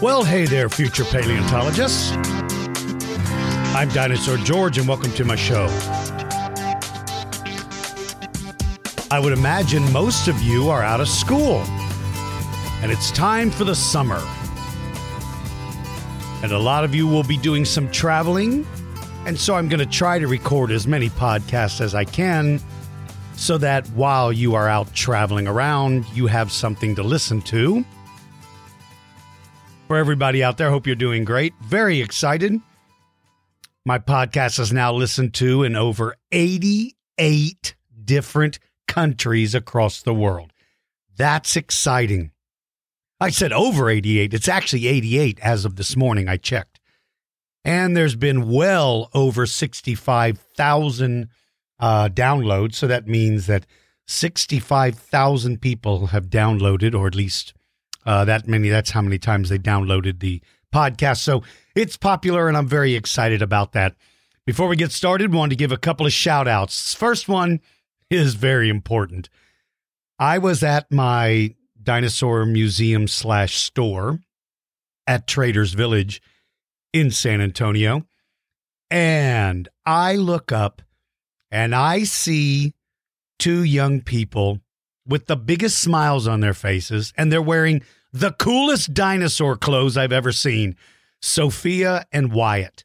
Well, hey there, future paleontologists. I'm Dinosaur George, and welcome to my show. I would imagine most of you are out of school, and it's time for the summer. And a lot of you will be doing some traveling, and so I'm going to try to record as many podcasts as I can so that while you are out traveling around, you have something to listen to for everybody out there. Hope you're doing great. Very excited. My podcast is now listened to in over 88 different countries across the world. That's exciting. I said over 88. It's actually 88 as of this morning. I checked. And there's been well over 65,000 uh, downloads. So that means that 65,000 people have downloaded, or at least uh, that many. That's how many times they downloaded the podcast. So it's popular, and I'm very excited about that. Before we get started, wanted to give a couple of shout outs. First one is very important. I was at my dinosaur museum slash store at Traders Village in San Antonio, and I look up and I see two young people with the biggest smiles on their faces, and they're wearing the coolest dinosaur clothes I've ever seen Sophia and Wyatt,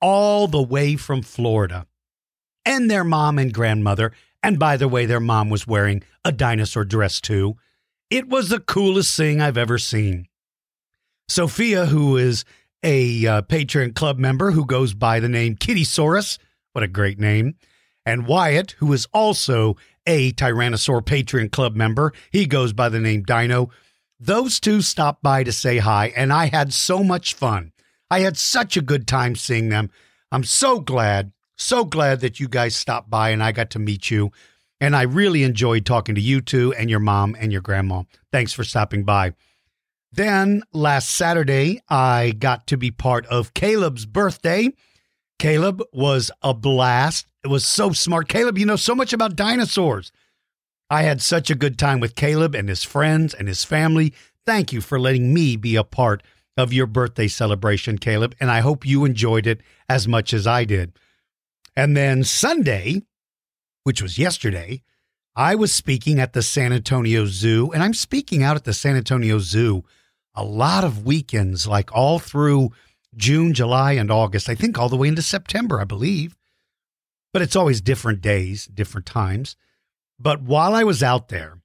all the way from Florida, and their mom and grandmother. And by the way, their mom was wearing a dinosaur dress too. It was the coolest thing I've ever seen. Sophia, who is a uh, Patreon club member who goes by the name Kitty Kittysaurus, what a great name, and Wyatt, who is also a Tyrannosaur Patreon club member, he goes by the name Dino. Those two stopped by to say hi, and I had so much fun. I had such a good time seeing them. I'm so glad, so glad that you guys stopped by and I got to meet you. And I really enjoyed talking to you two and your mom and your grandma. Thanks for stopping by. Then last Saturday, I got to be part of Caleb's birthday. Caleb was a blast. It was so smart. Caleb, you know so much about dinosaurs. I had such a good time with Caleb and his friends and his family. Thank you for letting me be a part of your birthday celebration, Caleb, and I hope you enjoyed it as much as I did. And then Sunday, which was yesterday, I was speaking at the San Antonio Zoo, and I'm speaking out at the San Antonio Zoo a lot of weekends, like all through June, July, and August. I think all the way into September, I believe. But it's always different days, different times. But while I was out there,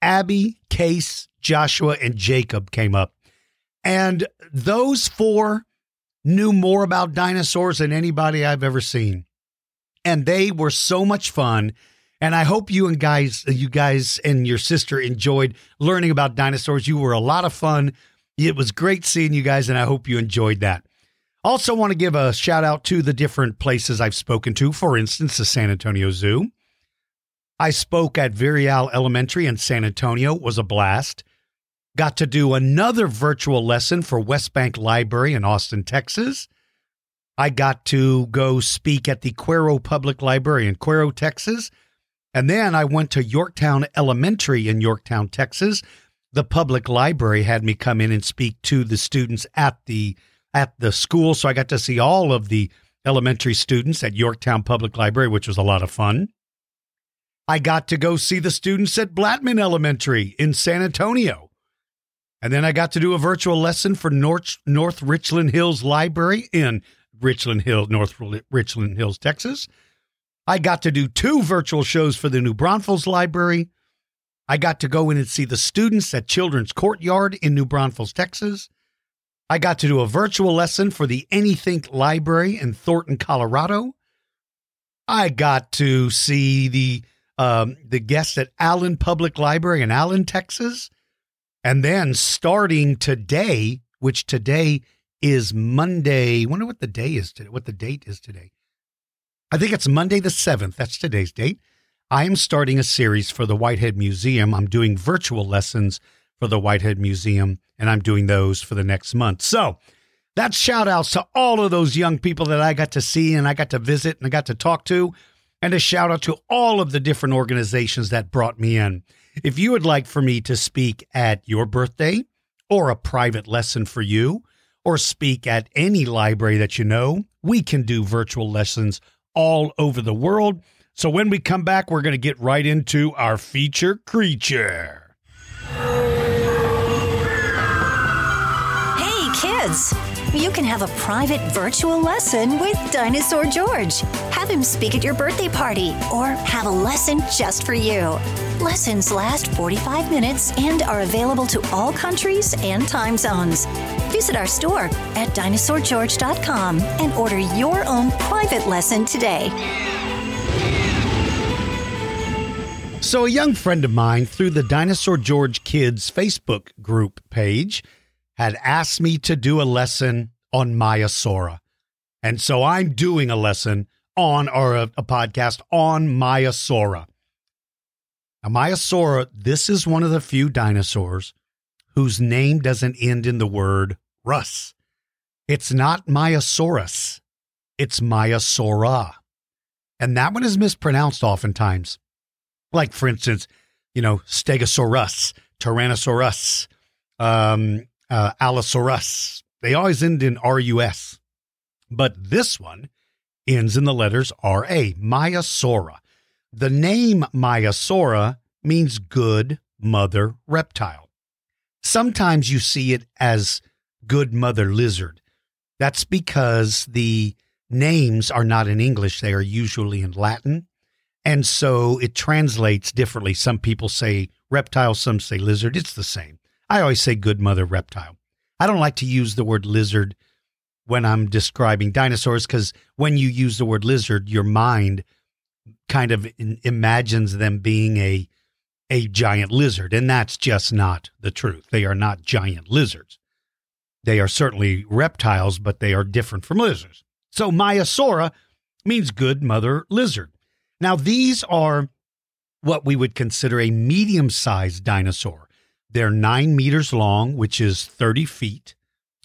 Abby, Case, Joshua, and Jacob came up. And those four knew more about dinosaurs than anybody I've ever seen. And they were so much fun. And I hope you and guys, you guys and your sister enjoyed learning about dinosaurs. You were a lot of fun. It was great seeing you guys, and I hope you enjoyed that. Also, want to give a shout out to the different places I've spoken to. For instance, the San Antonio Zoo. I spoke at Virial Elementary in San Antonio. It was a blast. Got to do another virtual lesson for West Bank Library in Austin, Texas. I got to go speak at the Cuero Public Library in Cuero, Texas. And then I went to Yorktown Elementary in Yorktown, Texas. The public library had me come in and speak to the students at the at the school, so I got to see all of the elementary students at Yorktown Public Library, which was a lot of fun. I got to go see the students at Blattman Elementary in San Antonio. And then I got to do a virtual lesson for North, North Richland Hills Library in Richland Hill, North Richland Hills, Texas. I got to do two virtual shows for the New Braunfels Library. I got to go in and see the students at Children's Courtyard in New Braunfels, Texas. I got to do a virtual lesson for the Anythink Library in Thornton, Colorado. I got to see the um, the guests at Allen Public Library in Allen, Texas. And then starting today, which today is Monday. I wonder what the day is today, what the date is today. I think it's Monday the 7th. That's today's date. I am starting a series for the Whitehead Museum. I'm doing virtual lessons for the Whitehead Museum, and I'm doing those for the next month. So that's shout outs to all of those young people that I got to see and I got to visit and I got to talk to. And a shout out to all of the different organizations that brought me in. If you would like for me to speak at your birthday or a private lesson for you, or speak at any library that you know, we can do virtual lessons all over the world. So when we come back, we're going to get right into our feature creature. Kids! You can have a private virtual lesson with Dinosaur George. Have him speak at your birthday party or have a lesson just for you. Lessons last 45 minutes and are available to all countries and time zones. Visit our store at dinosaurgeorge.com and order your own private lesson today. So, a young friend of mine through the Dinosaur George Kids Facebook group page had asked me to do a lesson on Maiasaura. And so I'm doing a lesson on, or a, a podcast on Maiasaura. Now, Maiasaura, this is one of the few dinosaurs whose name doesn't end in the word Russ. It's not Maiasaurus, it's Maiasaura. And that one is mispronounced oftentimes. Like, for instance, you know, Stegosaurus, Tyrannosaurus, um, uh, Allosaurus. They always end in RUS. But this one ends in the letters RA, Maiasaura. The name Maiasaura means good mother reptile. Sometimes you see it as good mother lizard. That's because the names are not in English, they are usually in Latin. And so it translates differently. Some people say reptile, some say lizard. It's the same. I always say good mother reptile. I don't like to use the word lizard when I'm describing dinosaurs because when you use the word lizard, your mind kind of in, imagines them being a a giant lizard, and that's just not the truth. They are not giant lizards. They are certainly reptiles, but they are different from lizards. So Maiasaura means good mother lizard. Now these are what we would consider a medium-sized dinosaur. They're nine meters long, which is 30 feet.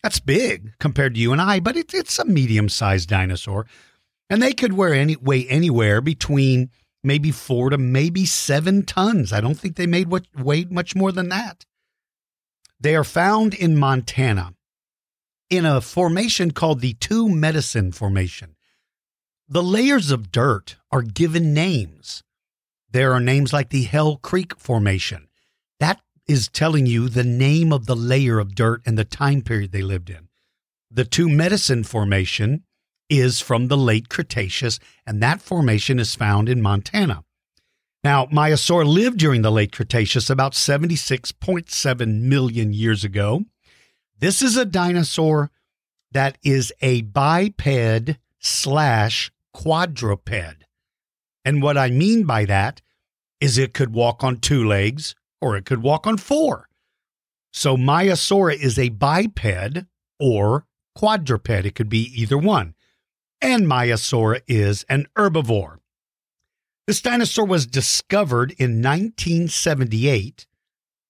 That's big compared to you and I, but it, it's a medium sized dinosaur. And they could weigh, any, weigh anywhere between maybe four to maybe seven tons. I don't think they made what weighed much more than that. They are found in Montana in a formation called the Two Medicine Formation. The layers of dirt are given names. There are names like the Hell Creek Formation. That is telling you the name of the layer of dirt and the time period they lived in. The Two Medicine Formation is from the late Cretaceous, and that formation is found in Montana. Now, Maiasaur lived during the late Cretaceous about 76.7 million years ago. This is a dinosaur that is a biped slash quadruped. And what I mean by that is it could walk on two legs, or it could walk on four. So Maiasaura is a biped or quadruped. It could be either one. And Maiasaura is an herbivore. This dinosaur was discovered in 1978,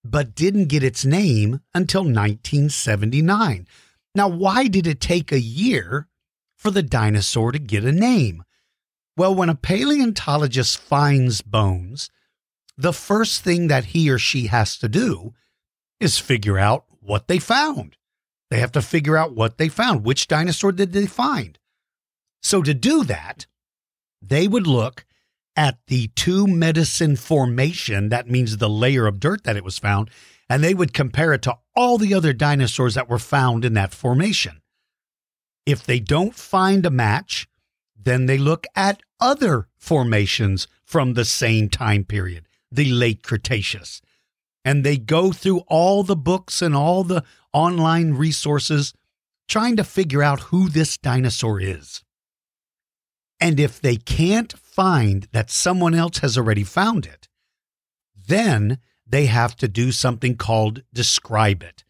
but didn't get its name until 1979. Now, why did it take a year for the dinosaur to get a name? Well, when a paleontologist finds bones, the first thing that he or she has to do is figure out what they found. They have to figure out what they found. Which dinosaur did they find? So, to do that, they would look at the two medicine formation, that means the layer of dirt that it was found, and they would compare it to all the other dinosaurs that were found in that formation. If they don't find a match, then they look at other formations from the same time period the late Cretaceous. And they go through all the books and all the online resources trying to figure out who this dinosaur is. And if they can't find that someone else has already found it, then they have to do something called describe it.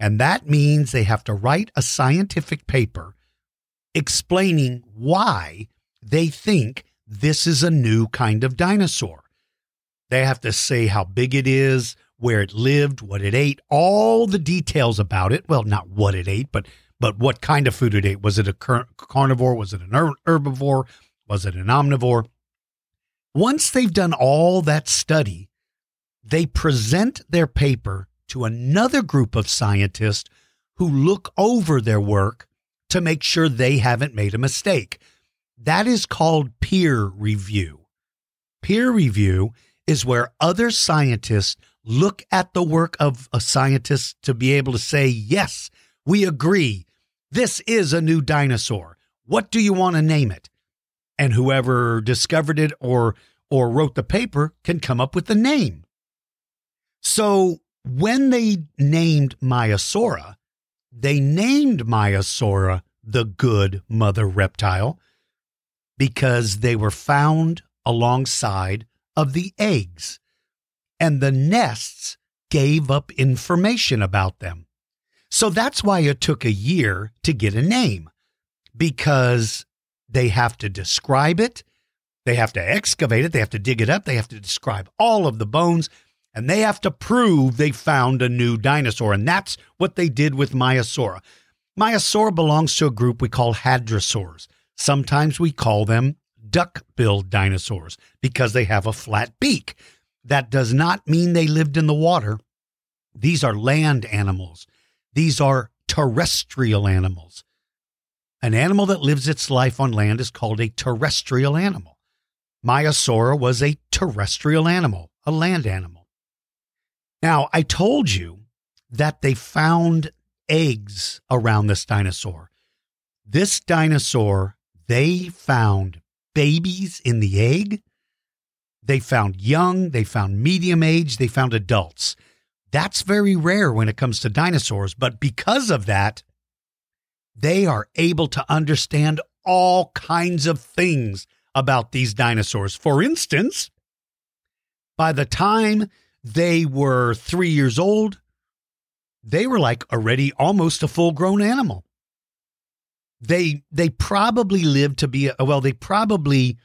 And that means they have to write a scientific paper explaining why they think this is a new kind of dinosaur. They have to say how big it is, where it lived, what it ate, all the details about it. Well, not what it ate, but but what kind of food it ate. Was it a carnivore? Was it an herbivore? Was it an omnivore? Once they've done all that study, they present their paper to another group of scientists who look over their work to make sure they haven't made a mistake. That is called peer review. Peer review is where other scientists look at the work of a scientist to be able to say, yes, we agree. This is a new dinosaur. What do you want to name it? And whoever discovered it or or wrote the paper can come up with the name. So when they named Maiasaura, they named Maiasaura the good mother reptile because they were found alongside of the eggs, and the nests gave up information about them. So that's why it took a year to get a name because they have to describe it, they have to excavate it, they have to dig it up, they have to describe all of the bones, and they have to prove they found a new dinosaur. And that's what they did with Maiasaura. Maiasaura belongs to a group we call hadrosaurs. Sometimes we call them duck-billed dinosaurs because they have a flat beak. That does not mean they lived in the water. These are land animals. These are terrestrial animals. An animal that lives its life on land is called a terrestrial animal. Maiasaura was a terrestrial animal, a land animal. Now, I told you that they found eggs around this dinosaur. This dinosaur, they found babies in the egg. They found young, they found medium age, they found adults. That's very rare when it comes to dinosaurs, but because of that, they are able to understand all kinds of things about these dinosaurs. For instance, by the time they were three years old, they were like already almost a full grown animal they they probably lived to be well they probably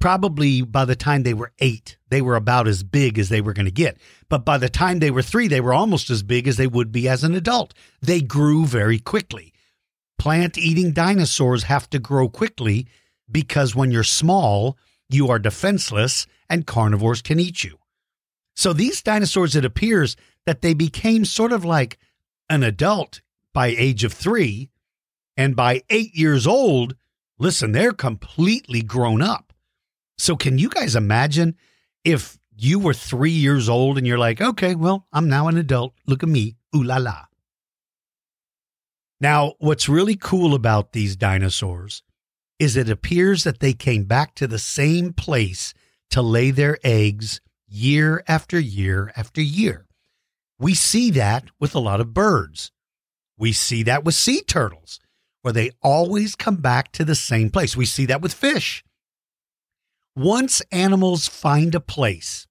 probably by the time they were 8 they were about as big as they were going to get. But by the time they were 3 they were almost as big as they would be as an adult. They grew very quickly. Plant eating dinosaurs have to grow quickly because when you're small you are defenseless and carnivores can eat you. So these dinosaurs it appears that they became sort of like an adult by age of 3 and by eight years old, listen, they're completely grown up. So, can you guys imagine if you were three years old and you're like, okay, well, I'm now an adult. Look at me. Ooh la la. Now, what's really cool about these dinosaurs is it appears that they came back to the same place to lay their eggs year after year after year. We see that with a lot of birds. We see that with sea turtles where they always come back to the same place. We see that with fish. Once animals find a place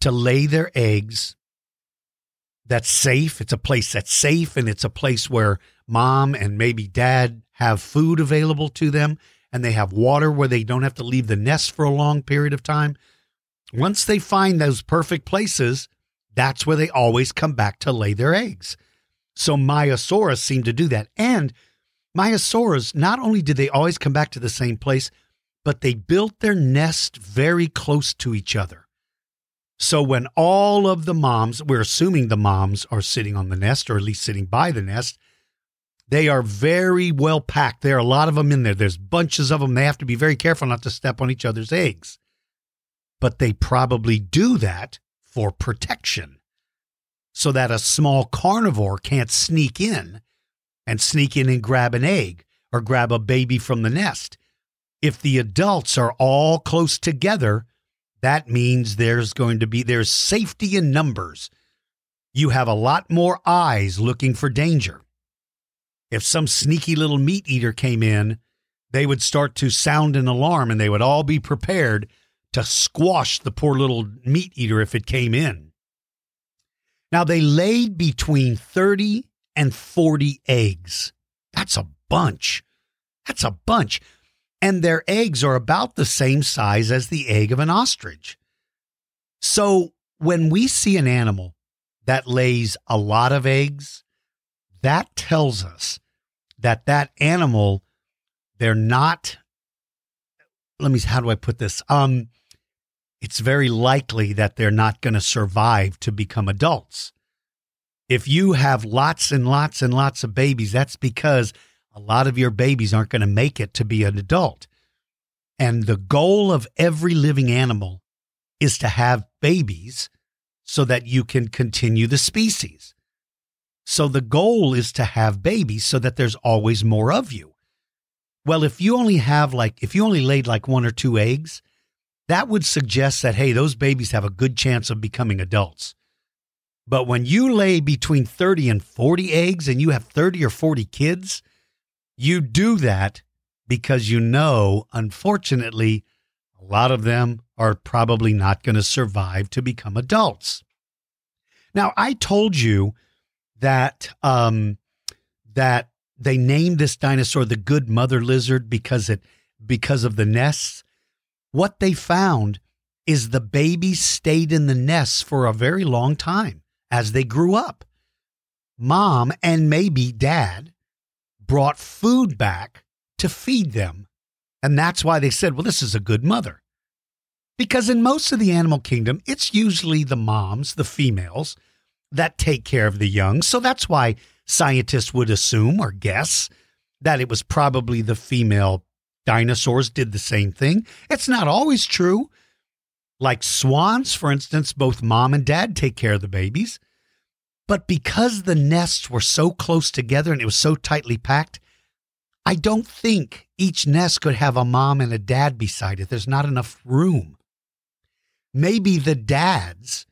to lay their eggs that's safe, it's a place that's safe and it's a place where mom and maybe dad have food available to them and they have water where they don't have to leave the nest for a long period of time. Once they find those perfect places, that's where they always come back to lay their eggs. So Maiasaurus seemed to do that. And Maiasauras, not only did they always come back to the same place, but they built their nest very close to each other. So when all of the moms, we're assuming the moms are sitting on the nest or at least sitting by the nest, they are very well packed. There are a lot of them in there. There's bunches of them. They have to be very careful not to step on each other's eggs. But they probably do that for protection so that a small carnivore can't sneak in and sneak in and grab an egg or grab a baby from the nest. If the adults are all close together, that means there's going to be there's safety in numbers. You have a lot more eyes looking for danger. If some sneaky little meat eater came in they would start to sound an alarm and they would all be prepared to squash the poor little meat eater if it came in. Now, they laid between 30 and 40 eggs. That's a bunch. That's a bunch. And their eggs are about the same size as the egg of an ostrich. So when we see an animal that lays a lot of eggs, that tells us that that animal, they're not, let me, how do I put this? Um, it's very likely that they're not going to survive to become adults. If you have lots and lots and lots of babies, that's because a lot of your babies aren't going to make it to be an adult. And the goal of every living animal is to have babies so that you can continue the species. So the goal is to have babies so that there's always more of you. Well, if you only have like, if you only laid like one or two eggs, that would suggest that, hey, those babies have a good chance of becoming adults. But when you lay between 30 and 40 eggs and you have 30 or 40 kids, you do that because you know, unfortunately, a lot of them are probably not going to survive to become adults. Now, I told you that um, that they named this dinosaur the good mother lizard because it because of the nests. What they found is the babies stayed in the nests for a very long time as they grew up. Mom and maybe dad brought food back to feed them. And that's why they said, well, this is a good mother. Because in most of the animal kingdom, it's usually the moms, the females, that take care of the young. So that's why scientists would assume or guess that it was probably the female dinosaurs did the same thing. It's not always true. Like swans, for instance, both mom and dad take care of the babies. But because the nests were so close together and it was so tightly packed, I don't think each nest could have a mom and a dad beside it. There's not enough room. Maybe the dads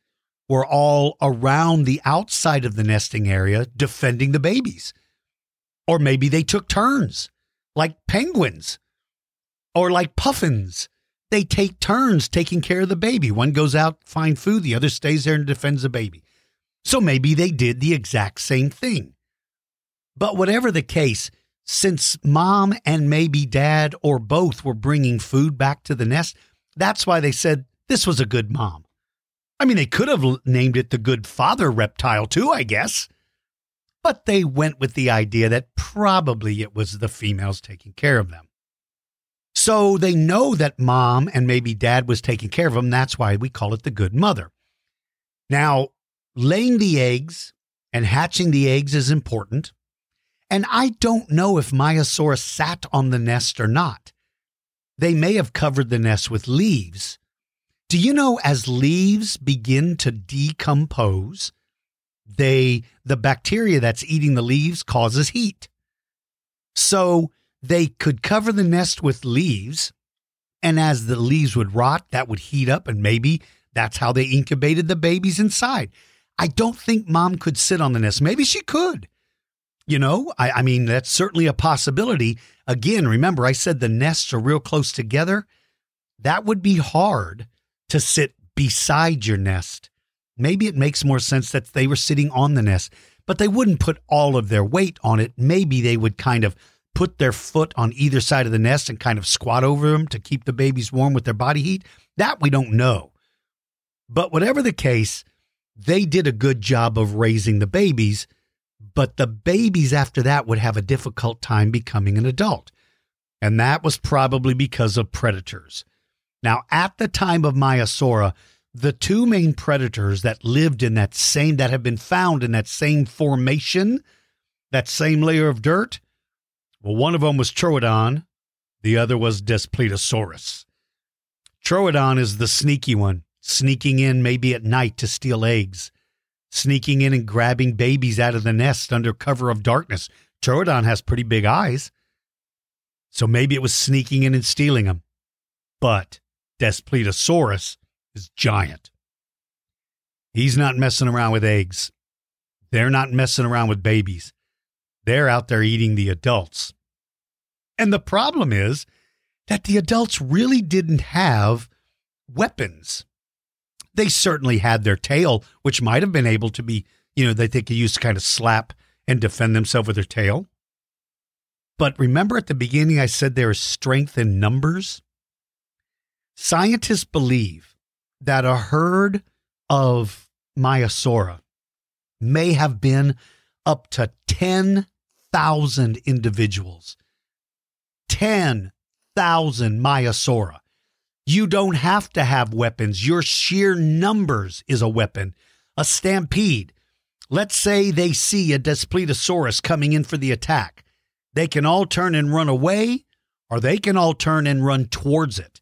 were all around the outside of the nesting area defending the babies. Or maybe they took turns, like penguins or like puffins. They take turns taking care of the baby. One goes out, find food, the other stays there and defends the baby. So maybe they did the exact same thing. But whatever the case, since mom and maybe dad or both were bringing food back to the nest, that's why they said this was a good mom. I mean, they could have named it the Good Father Reptile, too, I guess. But they went with the idea that probably it was the females taking care of them. So they know that mom and maybe dad was taking care of them. That's why we call it the Good Mother. Now, laying the eggs and hatching the eggs is important. And I don't know if Maiasaurus sat on the nest or not. They may have covered the nest with leaves, do you know as leaves begin to decompose, they the bacteria that's eating the leaves causes heat. So they could cover the nest with leaves, and as the leaves would rot, that would heat up, and maybe that's how they incubated the babies inside. I don't think mom could sit on the nest. Maybe she could. You know, I, I mean, that's certainly a possibility. Again, remember, I said the nests are real close together. That would be hard to sit beside your nest. Maybe it makes more sense that they were sitting on the nest, but they wouldn't put all of their weight on it. Maybe they would kind of put their foot on either side of the nest and kind of squat over them to keep the babies warm with their body heat. That we don't know. But whatever the case, they did a good job of raising the babies, but the babies after that would have a difficult time becoming an adult. And that was probably because of predators. Now, at the time of Maiasaura, the two main predators that lived in that same, that have been found in that same formation, that same layer of dirt, well, one of them was Troodon, the other was Daspletosaurus. Troodon is the sneaky one, sneaking in maybe at night to steal eggs, sneaking in and grabbing babies out of the nest under cover of darkness. Troodon has pretty big eyes. So maybe it was sneaking in and stealing them. But Daspletosaurus is giant. He's not messing around with eggs. They're not messing around with babies. They're out there eating the adults. And the problem is that the adults really didn't have weapons. They certainly had their tail, which might have been able to be, you know, that they could use to kind of slap and defend themselves with their tail. But remember at the beginning, I said there is strength in numbers? Scientists believe that a herd of Maiasaura may have been up to 10,000 individuals. 10,000 Maiasaura. You don't have to have weapons. Your sheer numbers is a weapon. A stampede. Let's say they see a Daspletosaurus coming in for the attack. They can all turn and run away, or they can all turn and run towards it.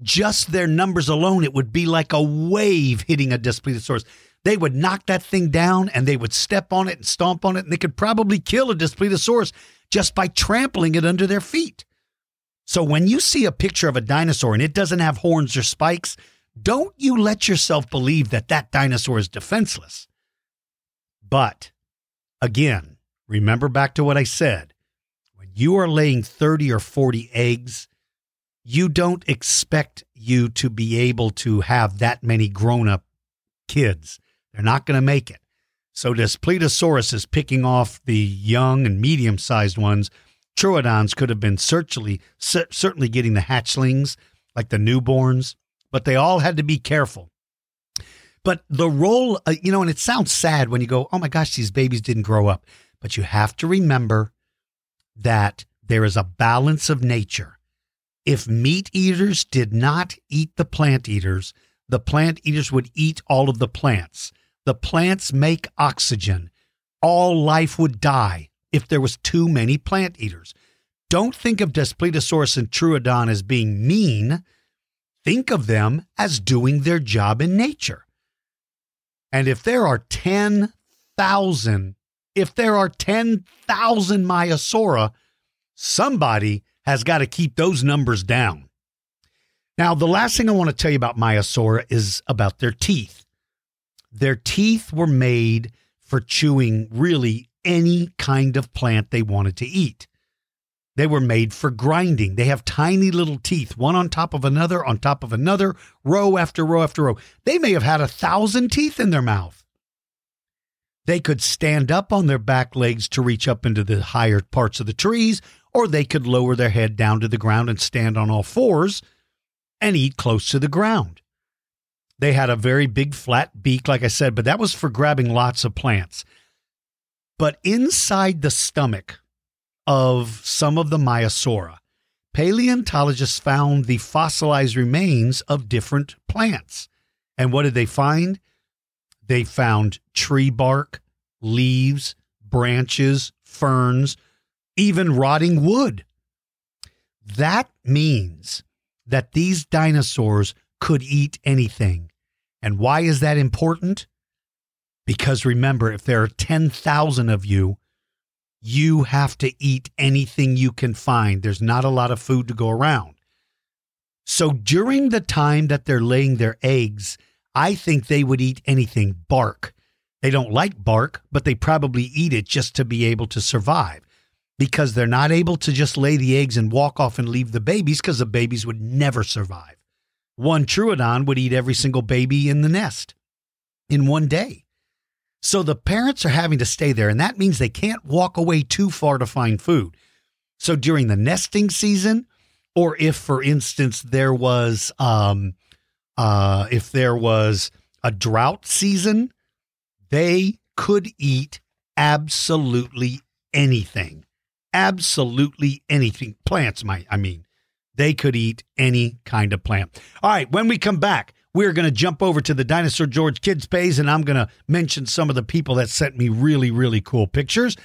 Just their numbers alone, it would be like a wave hitting a Daspletosaurus. They would knock that thing down and they would step on it and stomp on it, and they could probably kill a Daspletosaurus just by trampling it under their feet. So when you see a picture of a dinosaur and it doesn't have horns or spikes, don't you let yourself believe that that dinosaur is defenseless. But again, remember back to what I said. When you are laying 30 or 40 eggs, you don't expect you to be able to have that many grown up kids. They're not going to make it. So Daspletosaurus is picking off the young and medium sized ones. Troodons could have been certainly, certainly getting the hatchlings, like the newborns, but they all had to be careful. But the role, uh, you know, and it sounds sad when you go, oh my gosh, these babies didn't grow up. But you have to remember that there is a balance of nature. If meat eaters did not eat the plant eaters, the plant eaters would eat all of the plants. The plants make oxygen. All life would die if there was too many plant eaters. Don't think of Daspletosaurus and Troodon as being mean. Think of them as doing their job in nature. And if there are 10,000, if there are 10,000 Maiasaura, somebody has got to keep those numbers down. Now, the last thing I want to tell you about Maiasaura is about their teeth. Their teeth were made for chewing really any kind of plant they wanted to eat. They were made for grinding. They have tiny little teeth, one on top of another, on top of another, row after row after row. They may have had a thousand teeth in their mouth. They could stand up on their back legs to reach up into the higher parts of the trees, or they could lower their head down to the ground and stand on all fours and eat close to the ground. They had a very big flat beak, like I said, but that was for grabbing lots of plants. But inside the stomach of some of the Maiasaura, paleontologists found the fossilized remains of different plants. And what did they find? They found tree bark, leaves, branches, ferns, even rotting wood. That means that these dinosaurs could eat anything. And why is that important? Because remember, if there are 10,000 of you, you have to eat anything you can find. There's not a lot of food to go around. So during the time that they're laying their eggs, I think they would eat anything bark. They don't like bark, but they probably eat it just to be able to survive because they're not able to just lay the eggs and walk off and leave the babies because the babies would never survive. One Troodon would eat every single baby in the nest in one day. So the parents are having to stay there, and that means they can't walk away too far to find food. So during the nesting season, or if, for instance, there was um, uh, if there was a drought season, they could eat absolutely anything absolutely anything. Plants might, I mean, they could eat any kind of plant. All right, when we come back, we're going to jump over to the Dinosaur George Kids page and I'm going to mention some of the people that sent me really, really cool pictures.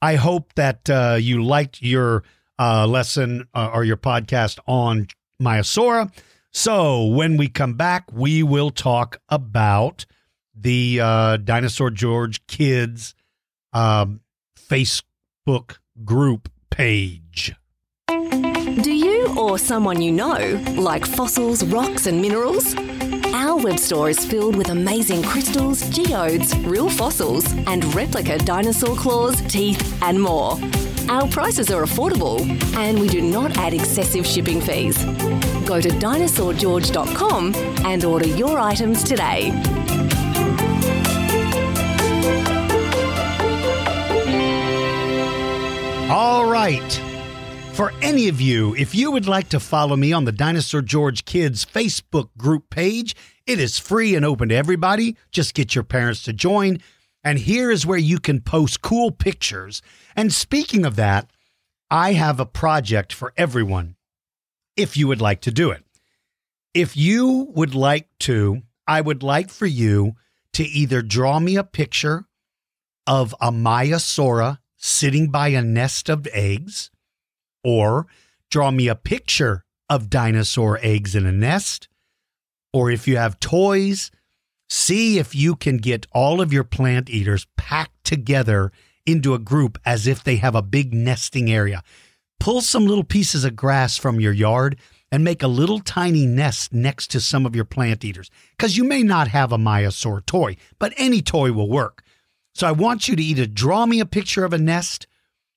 I hope that uh, you liked your uh, lesson uh, or your podcast on Maiasaura. So when we come back, we will talk about the uh, Dinosaur George Kids um, Facebook group page. Or someone you know like fossils, rocks, and minerals? Our web store is filled with amazing crystals, geodes, real fossils, and replica dinosaur claws, teeth, and more. Our prices are affordable and we do not add excessive shipping fees. Go to dinosaurgeorge.com and order your items today. All right. For any of you, if you would like to follow me on the Dinosaur George Kids Facebook group page, it is free and open to everybody. Just get your parents to join. And here is where you can post cool pictures. And speaking of that, I have a project for everyone if you would like to do it. If you would like to, I would like for you to either draw me a picture of a Maiasaura sitting by a nest of eggs, or draw me a picture of dinosaur eggs in a nest, or if you have toys, see if you can get all of your plant eaters packed together into a group as if they have a big nesting area. Pull some little pieces of grass from your yard and make a little tiny nest next to some of your plant eaters because you may not have a Maiasaur toy, but any toy will work. So I want you to either draw me a picture of a nest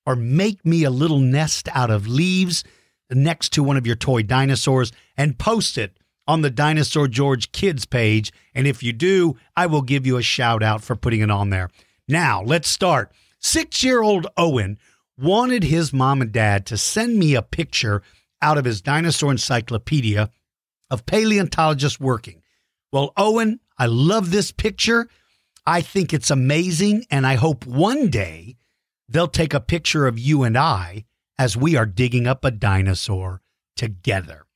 or make me a little nest out of leaves next to one of your toy dinosaurs and post it on the Dinosaur George Kids page. And if you do, I will give you a shout out for putting it on there. Now, let's start. Six year old Owen wanted his mom and dad to send me a picture out of his dinosaur encyclopedia of paleontologists working. Well, Owen, I love this picture. I think it's amazing. And I hope one day they'll take a picture of you and I as we are digging up a dinosaur together.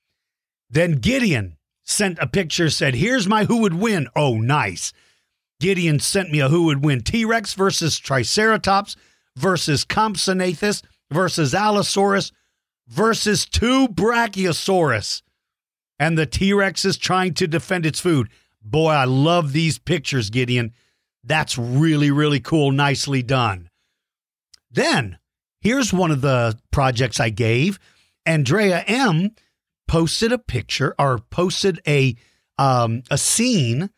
Then Gideon sent a picture, said, Here's my who would win. Oh, nice. Gideon sent me a who would win T Rex versus Triceratops versus Compsognathus versus Allosaurus versus two Brachiosaurus. And the T Rex is trying to defend its food. Boy, I love these pictures, Gideon. That's really, really cool. Nicely done. Then here's one of the projects I gave. Andrea M posted a picture or posted a um, a scene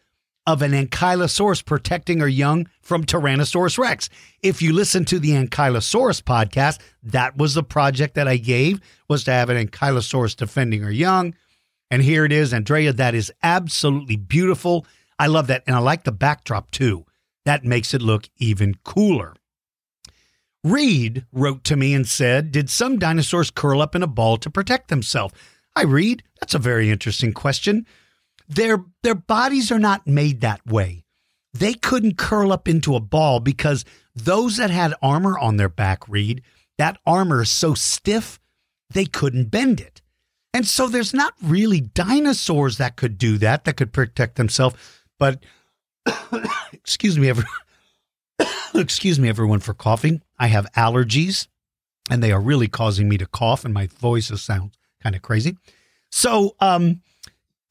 of an ankylosaurus protecting her young from Tyrannosaurus Rex. If you listen to the Ankylosaurus podcast, that was the project that I gave was to have an ankylosaurus defending her young. And here it is, Andrea. That is absolutely beautiful. I love that. And I like the backdrop too. That makes it look even cooler. Reed wrote to me and said, Did some dinosaurs curl up in a ball to protect themselves? I read, that's a very interesting question. Their, their bodies are not made that way. They couldn't curl up into a ball because those that had armor on their back, Reed, that armor is so stiff, they couldn't bend it. And so there's not really dinosaurs that could do that, that could protect themselves. But excuse me, everyone. excuse me, everyone, for coughing. I have allergies, and they are really causing me to cough, and my voice sounds kind of crazy. So, um,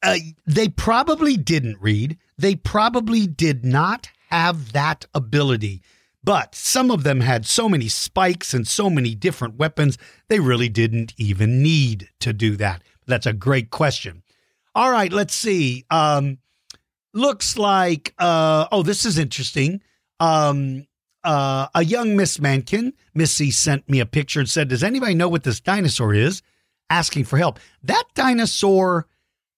uh, they probably didn't Reed. They probably did not have that ability. But some of them had so many spikes and so many different weapons, they really didn't even need to do that. That's a great question. All right, let's see. Um, looks like uh, oh this is interesting um, uh, a young miss mankin missy sent me a picture and said does anybody know what this dinosaur is? Asking for help. That dinosaur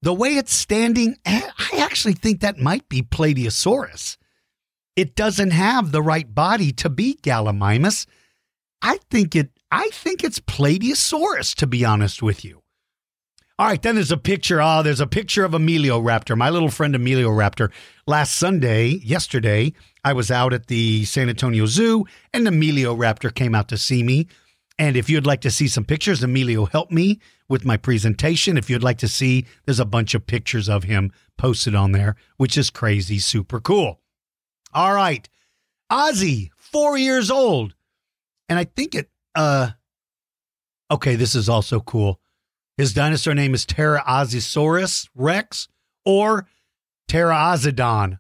the way it's standing eh, i actually think that might be plateosaurus it doesn't have the right body to be gallimimus. I think it i think it's plateosaurus to be honest with you all right, then there's a picture. Ah, oh, there's a picture of Emilioraptor, my little friend Emilioraptor. Last Sunday, yesterday, I was out at the San Antonio Zoo, and Emilioraptor came out to see me. And if you'd like to see some pictures, Emilio helped me with my presentation. If you'd like to see, there's a bunch of pictures of him posted on there, which is crazy, super cool. All right, Ozzy, four years old, and I think it. Uh, okay, this is also cool. His dinosaur name is Pterozosaurus Rex or Pterazodon.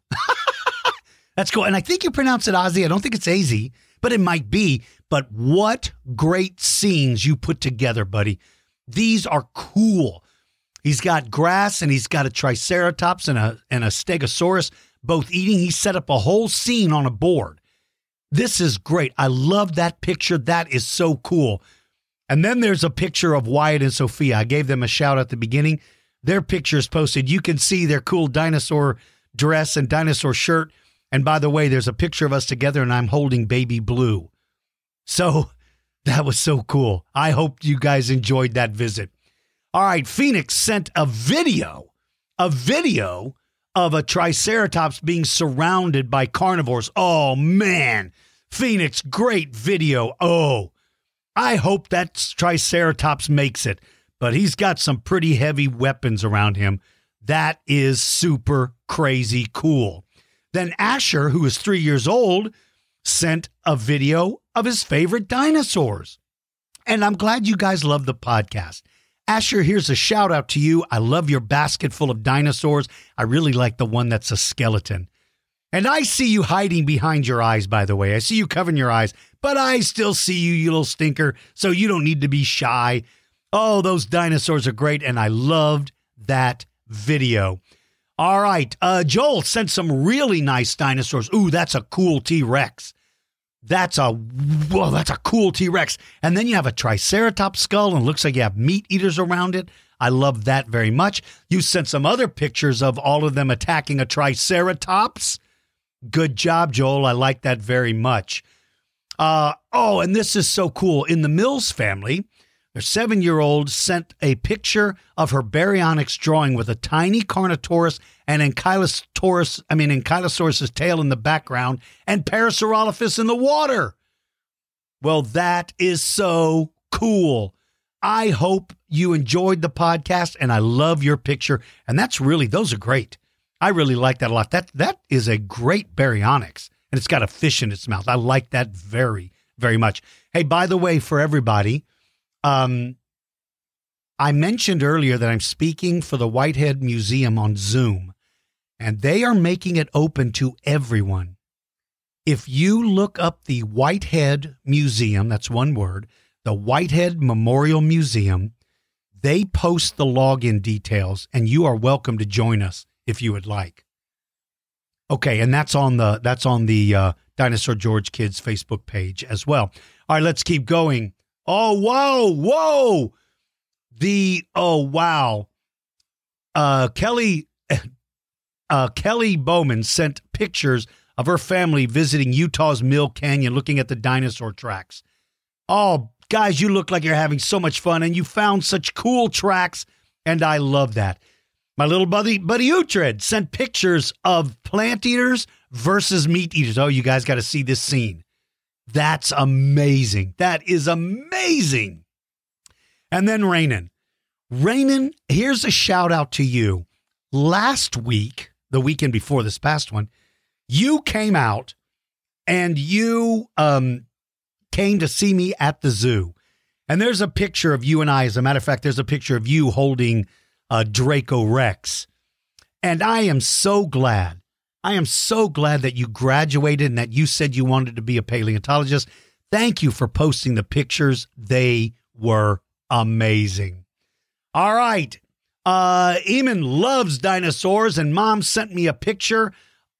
That's cool. And I think you pronounce it Ozzy. I don't think it's Az, but it might be. But what great scenes you put together, buddy. These are cool. He's got grass and he's got a triceratops and a and a stegosaurus both eating. He set up a whole scene on a board. This is great. I love that picture. That is so cool. And then there's a picture of Wyatt and Sophia. I gave them a shout at the beginning. Their picture is posted. You can see their cool dinosaur dress and dinosaur shirt. And by the way, there's a picture of us together, and I'm holding baby blue. So that was so cool. I hope you guys enjoyed that visit. All right, Phoenix sent a video, a video of a triceratops being surrounded by carnivores. Oh, man. Phoenix, great video. Oh, I hope that Triceratops makes it, but he's got some pretty heavy weapons around him. That is super crazy cool. Then Asher, who is three years old, sent a video of his favorite dinosaurs. And I'm glad you guys love the podcast. Asher, here's a shout out to you. I love your basket full of dinosaurs. I really like the one that's a skeleton. And I see you hiding behind your eyes, by the way. I see you covering your eyes, but I still see you, you little stinker. So you don't need to be shy. Oh, those dinosaurs are great. And I loved that video. All right. Uh, Joel sent some really nice dinosaurs. Ooh, that's a cool T Rex. That's a well, that's a cool T Rex. And then you have a Triceratops skull, and looks like you have meat eaters around it. I love that very much. You sent some other pictures of all of them attacking a Triceratops. Good job, Joel. I like that very much. Uh, oh, and this is so cool. In the Mills family, their seven year old sent a picture of her baryonyx drawing with a tiny Carnotaurus and Ankylosaurus, I mean, Ankylosaurus's tail in the background and Parasaurolophus in the water. Well, that is so cool. I hope you enjoyed the podcast and I love your picture. And that's really, those are great. I really like that a lot. That that is a great baryonyx, and it's got a fish in its mouth. I like that very very much. Hey, by the way, for everybody, um, I mentioned earlier that I'm speaking for the Whitehead Museum on Zoom, and they are making it open to everyone. If you look up the Whitehead Museum, that's one word, the Whitehead Memorial Museum, they post the login details, and you are welcome to join us if you would like. Okay, and that's on the that's on the uh, Dinosaur George Kids Facebook page as well. All right, let's keep going. Oh, whoa, whoa. The oh wow. Uh Kelly uh Kelly Bowman sent pictures of her family visiting Utah's Mill Canyon looking at the dinosaur tracks. Oh, guys, you look like you're having so much fun and you found such cool tracks and I love that. My little buddy, Buddy Uhtred, sent pictures of plant eaters versus meat eaters. Oh, you guys got to see this scene. That's amazing. That is amazing. And then Rainan. Rainan, here's a shout out to you. Last week, the weekend before this past one, you came out and you um, came to see me at the zoo. And there's a picture of you and I. As a matter of fact, there's a picture of you holding uh, Draco Rex. And I am so glad. I am so glad that you graduated and that you said you wanted to be a paleontologist. Thank you for posting the pictures. They were amazing. All right. Uh, Eamon loves dinosaurs, and mom sent me a picture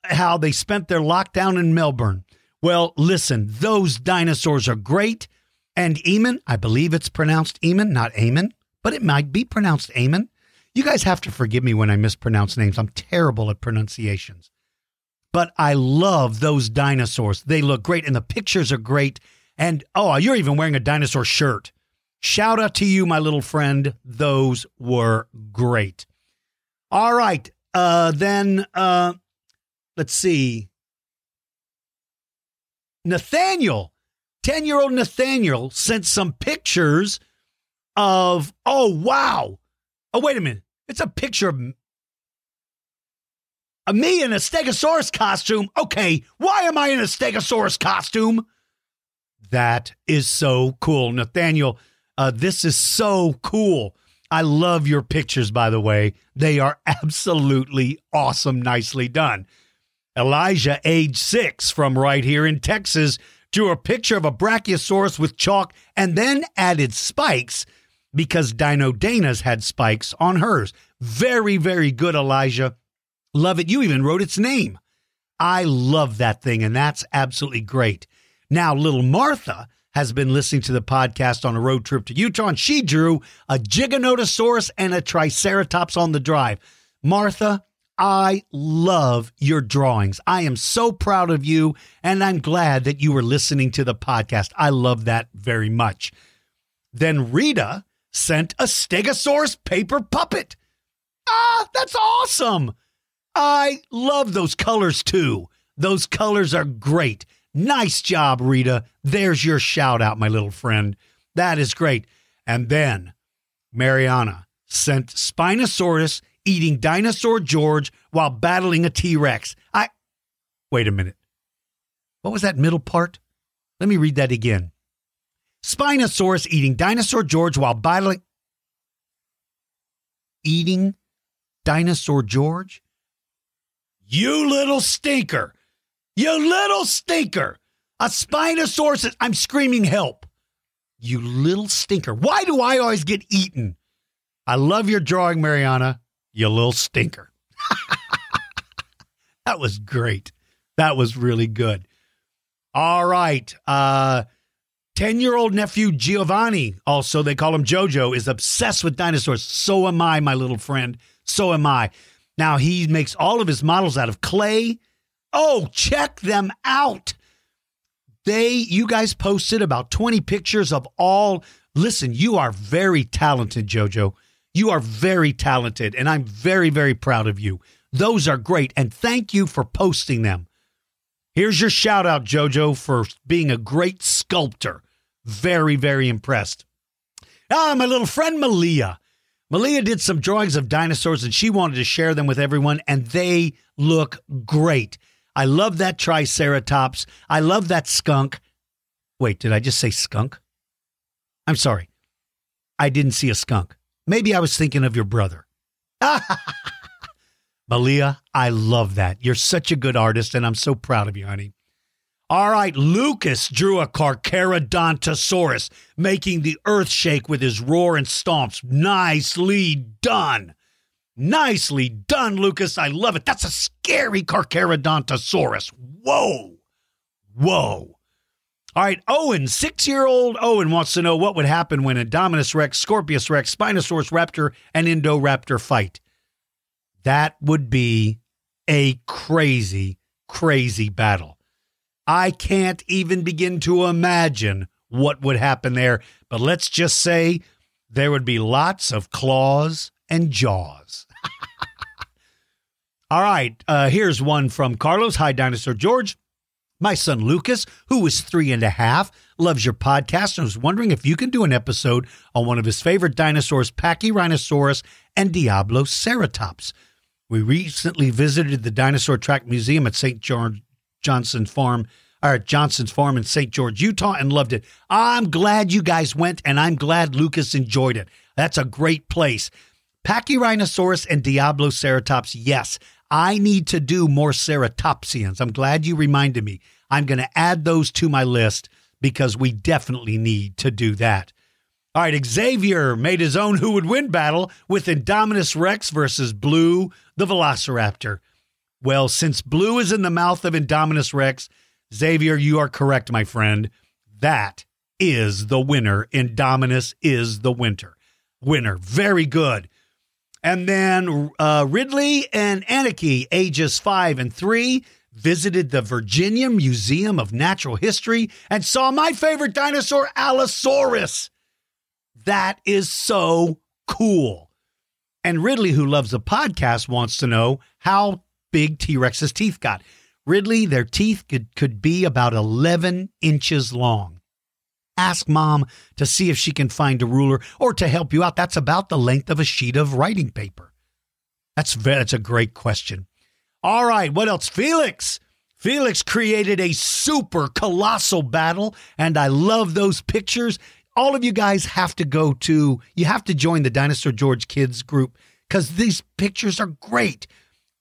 how they spent their lockdown in Melbourne. Well, listen, those dinosaurs are great. And Eamon, I believe it's pronounced Eamon, not Eamon, but it might be pronounced Eamon. You guys have to forgive me when I mispronounce names. I'm terrible at pronunciations. But I love those dinosaurs. They look great and the pictures are great. And oh, you're even wearing a dinosaur shirt. Shout out to you, my little friend. Those were great. All right. Uh, then uh, let's see. Nathaniel, 10 year old Nathaniel, sent some pictures of, oh, wow. Oh, wait a minute. It's a picture of me in a Stegosaurus costume. Okay, why am I in a Stegosaurus costume? That is so cool, Nathaniel. Uh, this is so cool. I love your pictures, by the way. They are absolutely awesome, nicely done. Elijah, age six, from right here in Texas, drew a picture of a Brachiosaurus with chalk and then added spikes because Dino Dana's had spikes on hers. Very, very good, Elijah. Love it. You even wrote its name. I love that thing, and that's absolutely great. Now, little Martha has been listening to the podcast on a road trip to Utah, and she drew a Giganotosaurus and a Triceratops on the drive. Martha, I love your drawings. I am so proud of you, and I'm glad that you were listening to the podcast. I love that very much. Then Rita sent a Stegosaurus paper puppet. Ah, that's awesome. I love those colors too. Those colors are great. Nice job, Rita. There's your shout out, my little friend. That is great. And then Mariana sent Spinosaurus eating Dinosaur George while battling a T Rex. I. Wait a minute. What was that middle part? Let me read that again. Spinosaurus eating Dinosaur George while battling. Eating Dinosaur George? You little stinker. You little stinker. A Spinosaurus. Is, I'm screaming help. You little stinker. Why do I always get eaten? I love your drawing, Mariana. You little stinker. that was great. That was really good. All right. Uh 10 year old nephew Giovanni, also they call him JoJo, is obsessed with dinosaurs. So am I, my little friend. So am I. Now he makes all of his models out of clay. Oh, check them out. They, you guys posted about 20 pictures of all. Listen, you are very talented, JoJo. You are very talented, and I'm very, very proud of you. Those are great, and thank you for posting them. Here's your shout out, JoJo, for being a great sculptor. Very, very impressed. Ah, my little friend Malia. Malia did some drawings of dinosaurs and she wanted to share them with everyone, and they look great. I love that Triceratops. I love that skunk. Wait, did I just say skunk? I'm sorry. I didn't see a skunk. Maybe I was thinking of your brother. Malia, I love that. You're such a good artist, and I'm so proud of you, honey. All right, Lucas drew a Carcharodontosaurus, making the earth shake with his roar and stomps. Nicely done. Nicely done, Lucas. I love it. That's a scary Carcharodontosaurus. Whoa. Whoa. All right, Owen, six year old Owen wants to know what would happen when a Indominus Rex, Scorpius Rex, Spinosaurus Raptor, and Indoraptor fight. That would be a crazy, crazy battle. I can't even begin to imagine what would happen there. But let's just say there would be lots of claws and jaws. All right, uh, here's one from Carlos. Hi, Dinosaur George. My son Lucas, who is three and a half, loves your podcast and was wondering if you can do an episode on one of his favorite dinosaurs, Pachyrhinosaurus and Diabloceratops. We recently visited the Dinosaur Track Museum at St. George Johnson Farm or at Johnson's Farm in St. George, Utah, and loved it. I'm glad you guys went, and I'm glad Lucas enjoyed it. That's a great place. Pachyrhinosaurus and Diabloceratops, yes. I need to do more ceratopsians. I'm glad you reminded me. I'm going to add those to my list because we definitely need to do that. All right, Xavier made his own who would win battle with Indominus Rex versus Blue the Velociraptor. Well, since Blue is in the mouth of Indominus Rex, Xavier, you are correct, my friend. That is the winner. Indominus is the winter. Winner. Very good. And then uh, Ridley and Anarchy, ages five and three, visited the Virginia Museum of Natural History and saw my favorite dinosaur, Allosaurus. That is so cool. And Ridley, who loves the podcast, wants to know how big T Rex's teeth got. Ridley, their teeth could, could be about 11 inches long. Ask mom to see if she can find a ruler or to help you out. That's about the length of a sheet of writing paper. That's, that's a great question. All right, what else? Felix. Felix created a super colossal battle, and I love those pictures. All of you guys have to go to, you have to join the Dinosaur George Kids group because these pictures are great.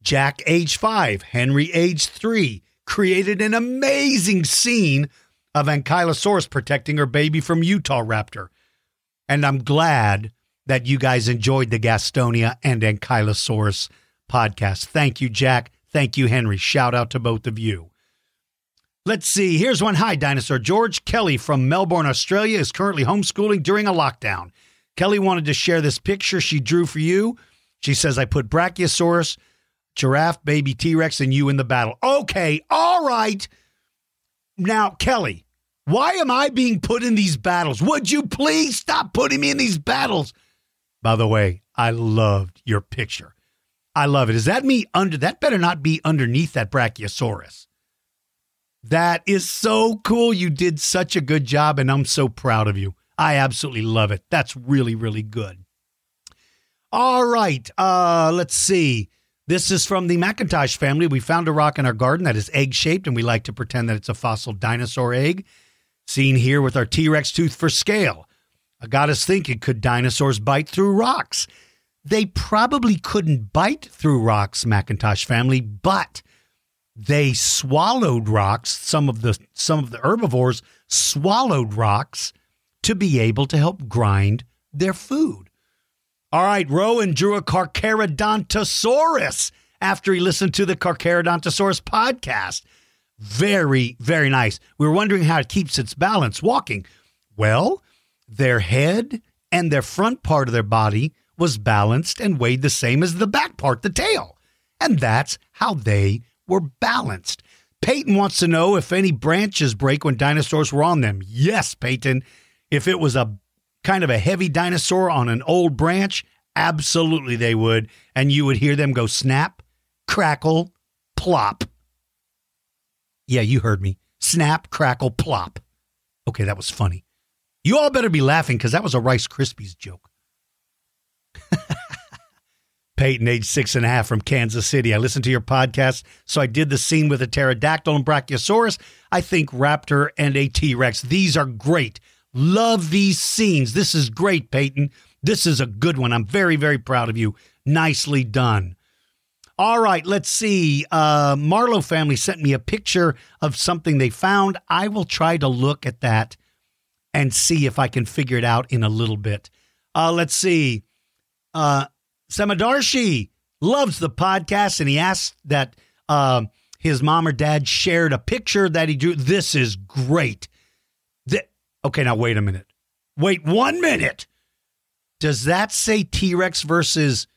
Jack, age five, Henry, age three, created an amazing scene of Ankylosaurus protecting her baby from Utah Raptor. And I'm glad that you guys enjoyed the Gastonia and Ankylosaurus podcast. Thank you, Jack. Thank you, Henry. Shout out to both of you. Let's see. Here's one. Hi, Dinosaur George. Kelly from Melbourne, Australia is currently homeschooling during a lockdown. Kelly wanted to share this picture she drew for you. She says, I put Brachiosaurus, giraffe, baby T Rex, and you in the battle. Okay, all right. Now, Kelly, why am I being put in these battles? Would you please stop putting me in these battles? By the way, I loved your picture. I love it. Is that me under? That better not be underneath that Brachiosaurus. That is so cool. You did such a good job, and I'm so proud of you. I absolutely love it. That's really, really good. All right. Uh, let's see. This is from the McIntosh family. We found a rock in our garden that is egg shaped, and we like to pretend that it's a fossil dinosaur egg. Seen here with our T Rex tooth for scale. I got us thinking could dinosaurs bite through rocks? They probably couldn't bite through rocks, McIntosh family, but they swallowed rocks. Some of the some of the herbivores swallowed rocks to be able to help grind their food. All right, Rowan drew a Carcharodontosaurus after he listened to the Carcharodontosaurus podcast. Very, very nice. We were wondering how it keeps its balance walking. Well, their head and their front part of their body was balanced and weighed the same as the back part, the tail. And that's how they were balanced. Peyton wants to know if any branches break when dinosaurs were on them. Yes, Peyton. If it was a kind of a heavy dinosaur on an old branch, absolutely they would. And you would hear them go snap, crackle, plop. Yeah, you heard me. Snap, crackle, plop. Okay, that was funny. You all better be laughing because that was a Rice Krispies joke. Peyton, age six and a half from Kansas City. I listened to your podcast, so I did the scene with a pterodactyl and brachiosaurus. I think raptor and a T Rex. These are great. Love these scenes. This is great, Peyton. This is a good one. I'm very, very proud of you. Nicely done. All right, let's see. Uh, Marlowe family sent me a picture of something they found. I will try to look at that and see if I can figure it out in a little bit. Uh, let's see. Uh, Samadarshi loves the podcast, and he asked that uh, his mom or dad shared a picture that he drew. This is great. Th- okay, now wait a minute. Wait one minute. Does that say T Rex versus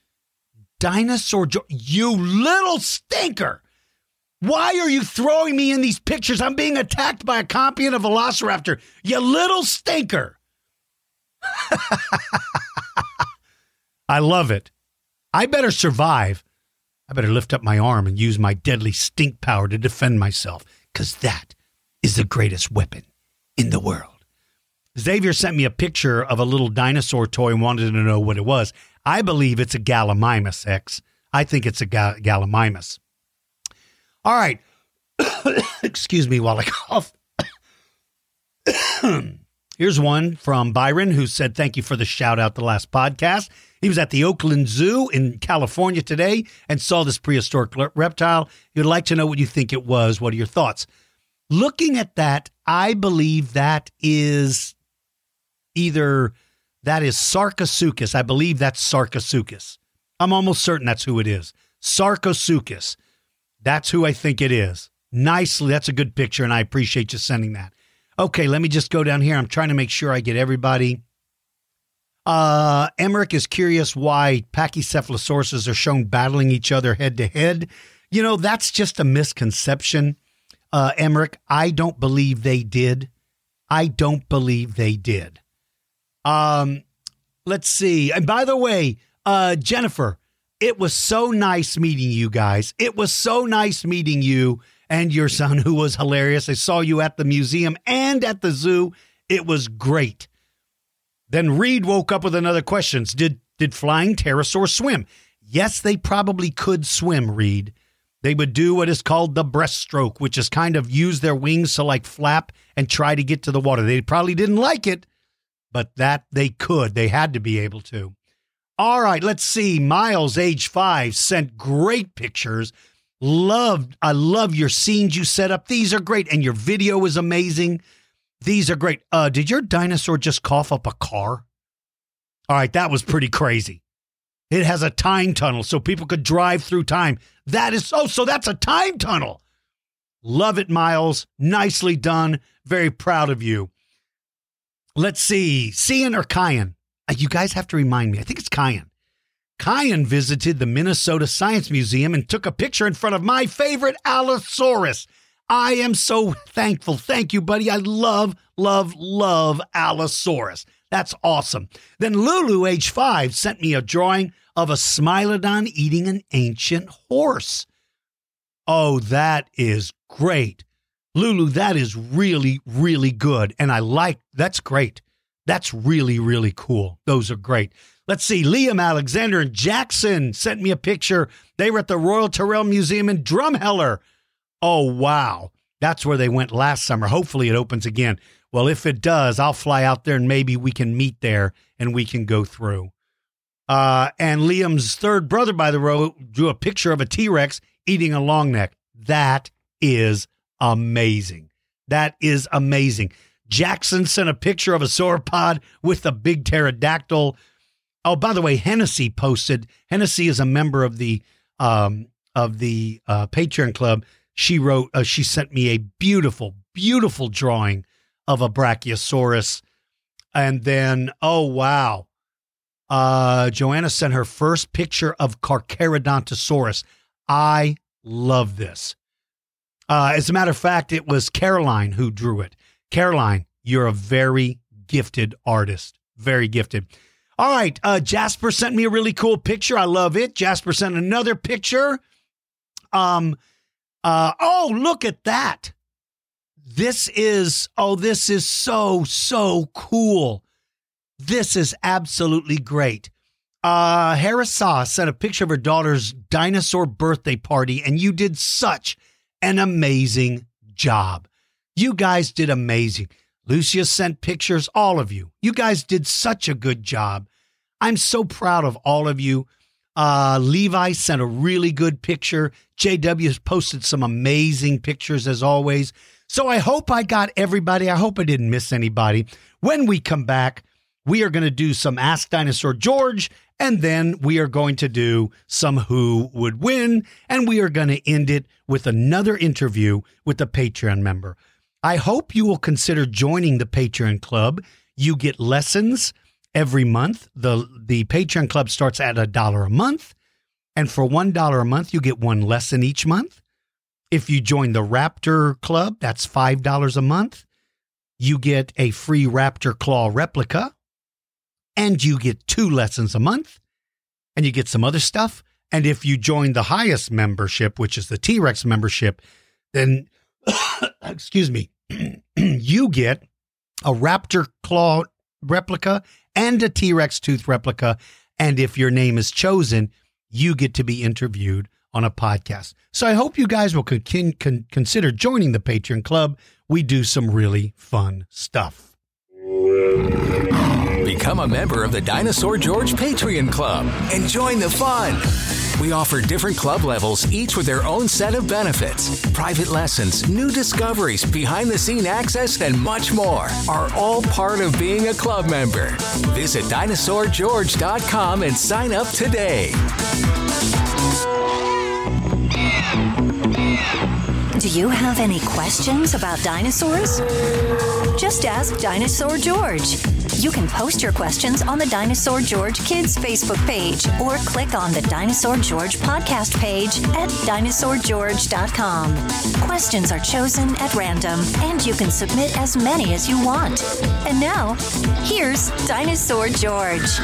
dinosaur? Jo- you little stinker. Why are you throwing me in these pictures? I'm being attacked by a copy of a velociraptor. You little stinker. I love it. I better survive. I better lift up my arm and use my deadly stink power to defend myself, because that is the greatest weapon in the world. Xavier sent me a picture of a little dinosaur toy and wanted to know what it was. I believe it's a Gallimimus X. I think it's a ga- Gallimimus. All right. Excuse me while I cough. Here's one from Byron who said, Thank you for the shout out the last podcast. He was at the Oakland Zoo in California today and saw this prehistoric reptile. He would like to know what you think it was. What are your thoughts? Looking at that, I believe that is either that is Sarcosuchus. I believe that's Sarcosuchus. I'm almost certain that's who it is. Sarcosuchus. That's who I think it is. Nicely. That's a good picture, and I appreciate you sending that. Okay, let me just go down here. I'm trying to make sure I get everybody. Uh, Emmerich is curious why pachycephalosauruses are shown battling each other head to head. You know, that's just a misconception. Uh, Emmerich, I don't believe they did. I don't believe they did. Um, let's see. And by the way, uh, Jennifer, it was so nice meeting you guys. It was so nice meeting you and your son, who was hilarious. I saw you at the museum and at the zoo. It was great. Then Reed woke up with another question. Did did flying pterosaurs swim? Yes, they probably could swim, Reed. They would do what is called the breaststroke, which is kind of use their wings to like flap and try to get to the water. They probably didn't like it, but that they could. They had to be able to. All right, let's see. Miles, age five, sent great pictures. Loved, I love your scenes you set up. These are great. And your video is amazing. These are great. Uh, did your dinosaur just cough up a car? All right, that was pretty crazy. It has a time tunnel so people could drive through time. That is oh, so that's a time tunnel. Love it, Miles. Nicely done. Very proud of you. Let's see. Cian or Kyan? Uh, You guys have to remind me. I think it's Kyan. Kyan visited the Minnesota Science Museum and took a picture in front of my favorite Allosaurus. I am so thankful. Thank you, buddy. I love, love, love Allosaurus. That's awesome. Then Lulu, age five, sent me a drawing of a Smilodon eating an ancient horse. Oh, that is great. Lulu, that is really, really good. And I like that's great. That's really, really cool. Those are great. Let's see. Liam, Alexander, and Jackson sent me a picture. They were at the Royal Tyrrell Museum in Drumheller. Oh, wow. That's where they went last summer. Hopefully it opens again. Well, if it does, I'll fly out there and maybe we can meet there and we can go through. Uh, and Liam's third brother, by the way, drew a picture of a T Rex eating a long neck. That is amazing. That is amazing. Jackson sent a picture of a sauropod with a big pterodactyl. Oh, by the way, Hennessy posted. Hennessy is a member of the um, of the uh, Patreon club. She wrote. Uh, she sent me a beautiful, beautiful drawing of a Brachiosaurus, and then oh wow, uh, Joanna sent her first picture of Carcharodontosaurus. I love this. Uh, as a matter of fact, it was Caroline who drew it. Caroline, you're a very gifted artist. Very gifted. All right. Uh, Jasper sent me a really cool picture. I love it. Jasper sent another picture. Um, uh, oh, look at that. This is, oh, this is so, so cool. This is absolutely great. Uh, Harris Saw sent a picture of her daughter's dinosaur birthday party, and you did such an amazing job. You guys did amazing. Lucia sent pictures, all of you. You guys did such a good job. I'm so proud of all of you. Uh, Levi sent a really good picture. JW has posted some amazing pictures as always. So I hope I got everybody. I hope I didn't miss anybody. When we come back, we are going to do some Ask Dinosaur George, and then we are going to do some Who Would Win, and we are going to end it with another interview with a Patreon member. I hope you will consider joining the Patreon club. You get lessons every month. The the Patreon club starts at a dollar a month, and for one dollar a month, you get one lesson each month. If you join the Raptor Club, that's five dollars a month. You get a free Raptor Claw replica, and you get two lessons a month, and you get some other stuff. And if you join the highest membership, which is the T Rex membership, then excuse me, you get a Raptor Claw replica and a T Rex tooth replica. And if your name is chosen, you get to be interviewed on a podcast. So I hope you guys will con- con- consider joining the Patreon club. We do some really fun stuff. Become a member of the Dinosaur George Patreon Club and join the fun. We offer different club levels, each with their own set of benefits. Private lessons, new discoveries, behind the scene access, and much more are all part of being a club member. Visit dinosaurgeorge.com and sign up today. Do you have any questions about dinosaurs? Just ask Dinosaur George. You can post your questions on the Dinosaur George Kids Facebook page or click on the Dinosaur George podcast page at dinosaurgeorge.com. Questions are chosen at random and you can submit as many as you want. And now, here's Dinosaur George.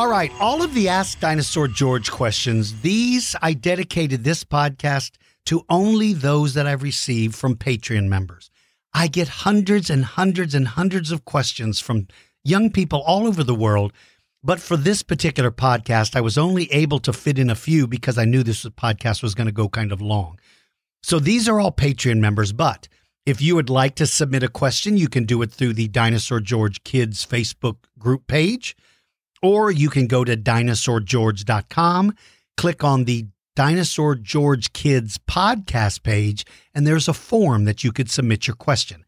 All right, all of the Ask Dinosaur George questions, these I dedicated this podcast to only those that I've received from Patreon members. I get hundreds and hundreds and hundreds of questions from young people all over the world. But for this particular podcast, I was only able to fit in a few because I knew this podcast was going to go kind of long. So these are all Patreon members. But if you would like to submit a question, you can do it through the Dinosaur George Kids Facebook group page or you can go to dinosaurgeorge.com, click on the Dinosaur George Kids podcast page, and there's a form that you could submit your question.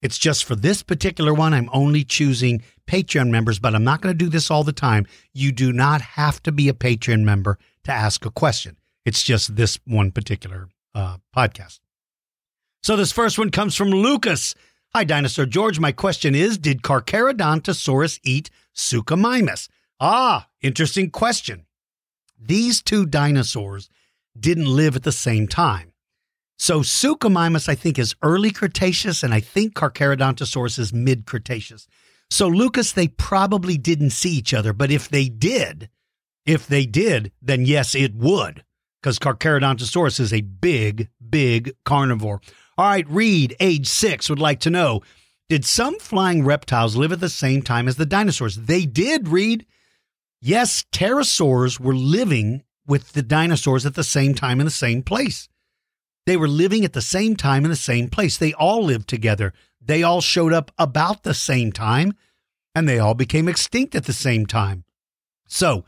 It's just for this particular one, I'm only choosing Patreon members, but I'm not going to do this all the time. You do not have to be a Patreon member to ask a question. It's just this one particular uh, podcast. So this first one comes from Lucas. Hi, Dinosaur George. My question is Did Carcharodontosaurus eat Suchomimus? Ah, interesting question. These two dinosaurs didn't live at the same time. So Suchomimus, I think, is early Cretaceous, and I think Carcharodontosaurus is mid Cretaceous. So, Lucas, they probably didn't see each other, but if they did, if they did, then yes, it would, because Carcharodontosaurus is a big, big carnivore. All right, Reed, age six, would like to know Did some flying reptiles live at the same time as the dinosaurs? They did, Reed. Yes, pterosaurs were living with the dinosaurs at the same time in the same place. They were living at the same time in the same place. They all lived together. They all showed up about the same time and they all became extinct at the same time. So,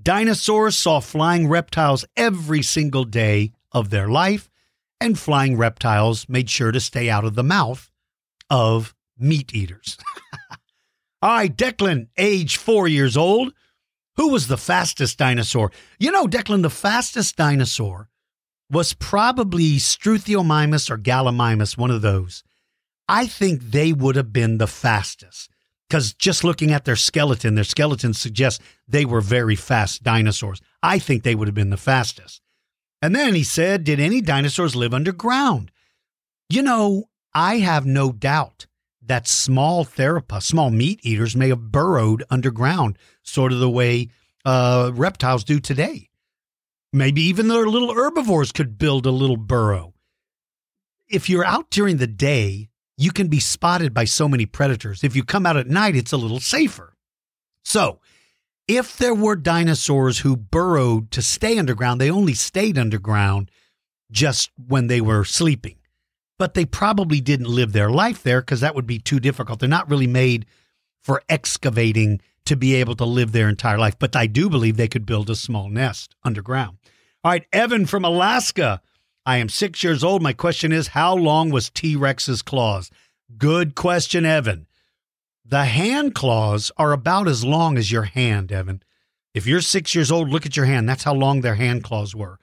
dinosaurs saw flying reptiles every single day of their life, and flying reptiles made sure to stay out of the mouth of meat eaters. all right, Declan, age four years old. Who was the fastest dinosaur? You know, Declan, the fastest dinosaur was probably Struthiomimus or Gallimimus, one of those. I think they would have been the fastest because just looking at their skeleton, their skeleton suggests they were very fast dinosaurs. I think they would have been the fastest. And then he said, Did any dinosaurs live underground? You know, I have no doubt that small theropods, small meat eaters, may have burrowed underground, sort of the way uh, reptiles do today. Maybe even their little herbivores could build a little burrow. If you're out during the day, you can be spotted by so many predators. If you come out at night, it's a little safer. So, if there were dinosaurs who burrowed to stay underground, they only stayed underground just when they were sleeping. But they probably didn't live their life there because that would be too difficult. They're not really made for excavating to be able to live their entire life. But I do believe they could build a small nest underground. All right, Evan from Alaska I am six years old. My question is How long was T Rex's claws? Good question, Evan. The hand claws are about as long as your hand, Evan. If you're six years old, look at your hand. That's how long their hand claws were.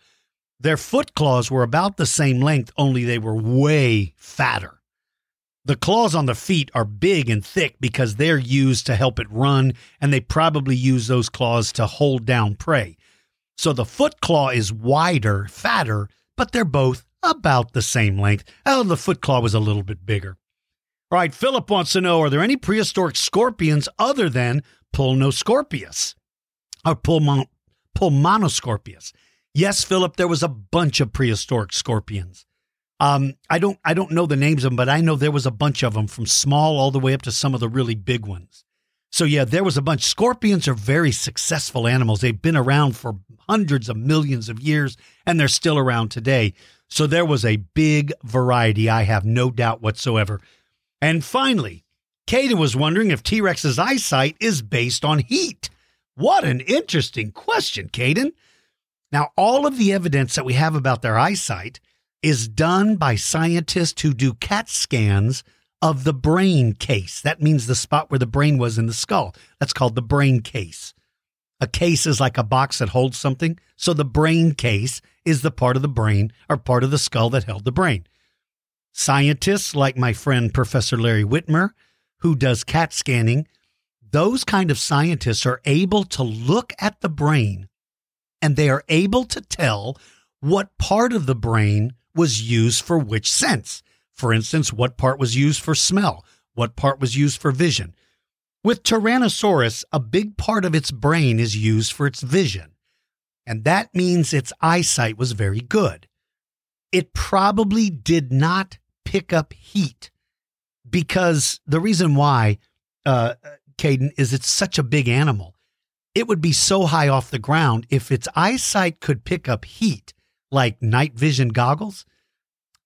Their foot claws were about the same length, only they were way fatter. The claws on the feet are big and thick because they're used to help it run, and they probably use those claws to hold down prey. So the foot claw is wider, fatter, but they're both about the same length. Oh, the foot claw was a little bit bigger. All right, Philip wants to know Are there any prehistoric scorpions other than Pulmonoscorpius or Pulmon- Pulmonoscorpius? Yes, Philip, there was a bunch of prehistoric scorpions. Um, I don't I don't know the names of them, but I know there was a bunch of them from small all the way up to some of the really big ones. So yeah, there was a bunch. Scorpions are very successful animals. They've been around for hundreds of millions of years and they're still around today. So there was a big variety, I have no doubt whatsoever. And finally, Caden was wondering if T Rex's eyesight is based on heat. What an interesting question, Caden. Now, all of the evidence that we have about their eyesight is done by scientists who do CAT scans of the brain case. That means the spot where the brain was in the skull. That's called the brain case. A case is like a box that holds something. So the brain case is the part of the brain or part of the skull that held the brain. Scientists like my friend Professor Larry Witmer, who does CAT scanning, those kind of scientists are able to look at the brain and they are able to tell what part of the brain was used for which sense. For instance, what part was used for smell? What part was used for vision? With Tyrannosaurus, a big part of its brain is used for its vision, and that means its eyesight was very good. It probably did not pick up heat because the reason why, uh, Caden, is it's such a big animal. It would be so high off the ground if its eyesight could pick up heat, like night vision goggles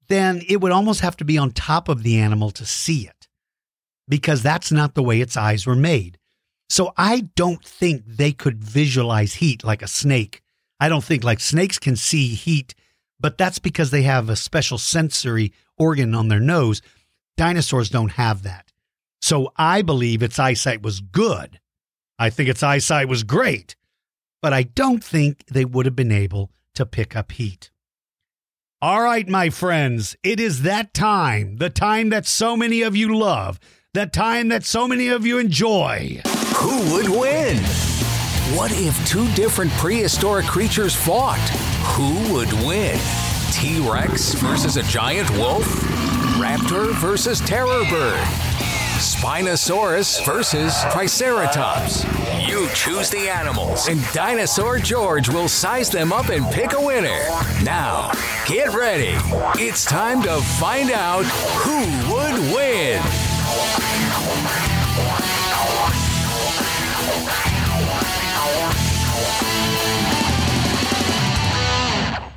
then it would almost have to be on top of the animal to see it because that's not the way its eyes were made. So I don't think they could visualize heat like a snake. I don't think like snakes can see heat, but that's because they have a special sensory organ on their nose. Dinosaurs don't have that. So I believe its eyesight was good. I think its eyesight was great, but I don't think they would have been able to pick up heat. All right, my friends, it is that time, the time that so many of you love, the time that so many of you enjoy. Who would win? What if two different prehistoric creatures fought? Who would win? T Rex versus a giant wolf? Raptor versus terror bird? Spinosaurus versus Triceratops? You choose the animals, and Dinosaur George will size them up and pick a winner. Now, get ready. It's time to find out who would win.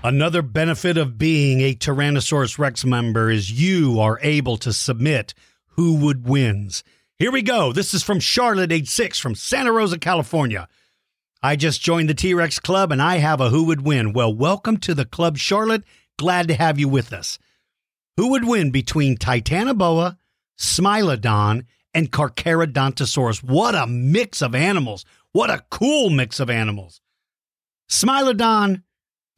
Another benefit of being a Tyrannosaurus Rex member is you are able to submit who would wins. Here we go. This is from Charlotte, age six, from Santa Rosa, California. I just joined the T Rex Club and I have a who would win. Well, welcome to the club, Charlotte. Glad to have you with us. Who would win between Titanoboa, Smilodon, and Carcharodontosaurus? What a mix of animals. What a cool mix of animals. Smilodon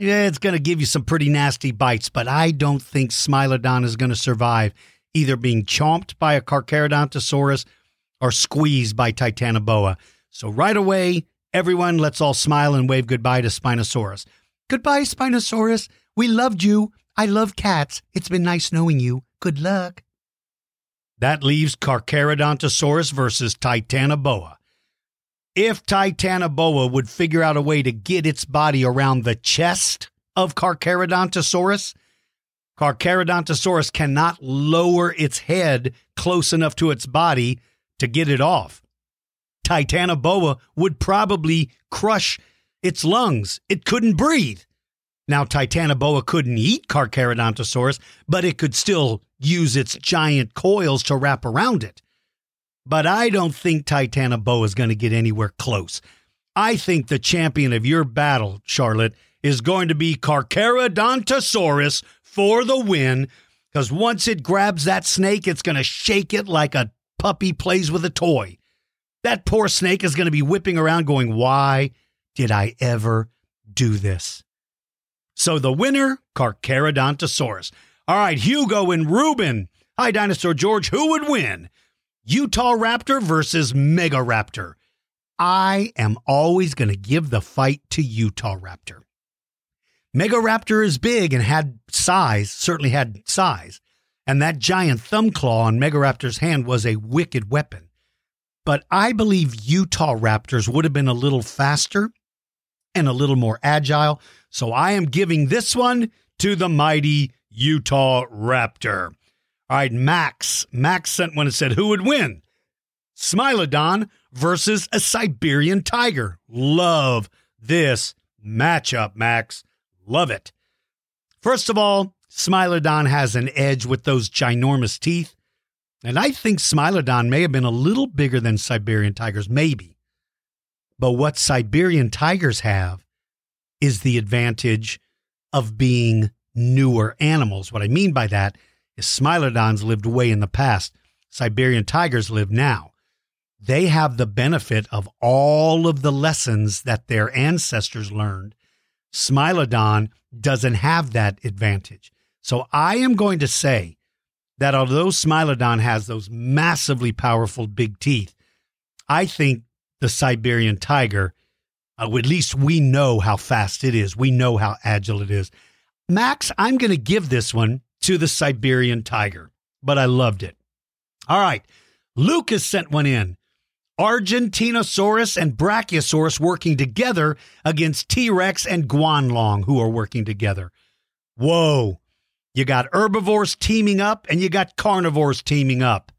yeah, it's going to give you some pretty nasty bites, but I don't think Smilodon is going to survive either being chomped by a Carcharodontosaurus or squeezed by Titanoboa. So right away, everyone, let's all smile and wave goodbye to Spinosaurus. Goodbye, Spinosaurus. We loved you. I love cats. It's been nice knowing you. Good luck. That leaves Carcharodontosaurus versus Titanoboa. If Titanoboa would figure out a way to get its body around the chest of Carcharodontosaurus, Carcharodontosaurus cannot lower its head close enough to its body to get it off. Titanoboa would probably crush its lungs. It couldn't breathe. Now, Titanoboa couldn't eat Carcharodontosaurus, but it could still use its giant coils to wrap around it. But I don't think Titanoboa is going to get anywhere close. I think the champion of your battle, Charlotte, is going to be Carcharodontosaurus for the win. Because once it grabs that snake, it's going to shake it like a puppy plays with a toy. That poor snake is going to be whipping around going, Why did I ever do this? So the winner, Carcharodontosaurus. All right, Hugo and Ruben. Hi, Dinosaur George. Who would win? Utah Raptor versus Mega Raptor. I am always going to give the fight to Utah Raptor. Mega Raptor is big and had size, certainly had size, and that giant thumb claw on Megaraptor's hand was a wicked weapon. But I believe Utah Raptors would have been a little faster and a little more agile, so I am giving this one to the mighty Utah Raptor. All right, Max. Max sent one and said, Who would win? Smilodon versus a Siberian tiger. Love this matchup, Max. Love it. First of all, Smilodon has an edge with those ginormous teeth. And I think Smilodon may have been a little bigger than Siberian tigers, maybe. But what Siberian tigers have is the advantage of being newer animals. What I mean by that is Smilodons lived way in the past. Siberian tigers live now. They have the benefit of all of the lessons that their ancestors learned. Smilodon doesn't have that advantage. So I am going to say that although Smilodon has those massively powerful big teeth, I think the Siberian tiger, uh, at least we know how fast it is. We know how agile it is. Max, I'm going to give this one to the Siberian tiger, but I loved it. All right. Lucas sent one in. Argentinosaurus and Brachiosaurus working together against T Rex and Guanlong, who are working together. Whoa. You got herbivores teaming up and you got carnivores teaming up.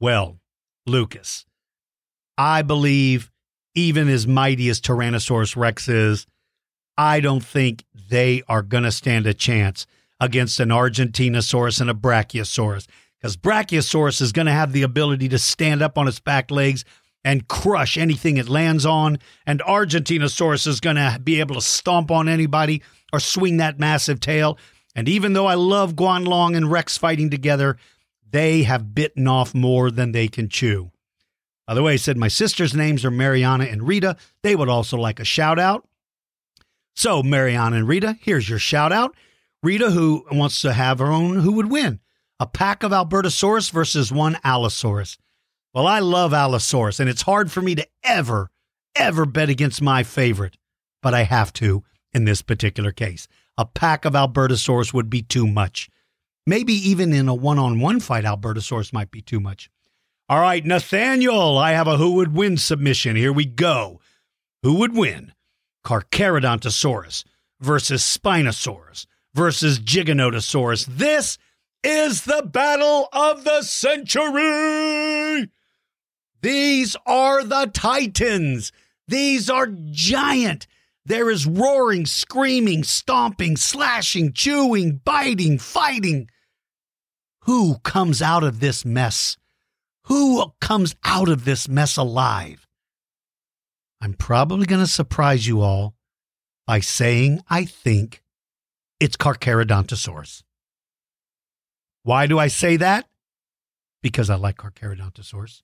Well, Lucas, I believe even as mighty as Tyrannosaurus Rex is, I don't think they are going to stand a chance against an Argentinosaurus and a Brachiosaurus because Brachiosaurus is going to have the ability to stand up on its back legs and crush anything it lands on, and Argentinosaurus is going to be able to stomp on anybody or swing that massive tail. And even though I love Guanlong and Rex fighting together, they have bitten off more than they can chew. By the way, I said my sisters' names are Mariana and Rita. They would also like a shout out. So, Mariana and Rita, here's your shout out. Rita, who wants to have her own, who would win? A pack of Albertosaurus versus one Allosaurus. Well, I love Allosaurus, and it's hard for me to ever, ever bet against my favorite, but I have to in this particular case. A pack of Albertosaurus would be too much. Maybe even in a one on one fight, Albertosaurus might be too much. All right, Nathaniel, I have a who would win submission. Here we go. Who would win? Carcharodontosaurus versus Spinosaurus versus Giganotosaurus. This is the battle of the century. These are the titans. These are giant. There is roaring, screaming, stomping, slashing, chewing, biting, fighting. Who comes out of this mess? Who comes out of this mess alive? I'm probably going to surprise you all by saying I think it's Carcharodontosaurus. Why do I say that? Because I like Carcharodontosaurus.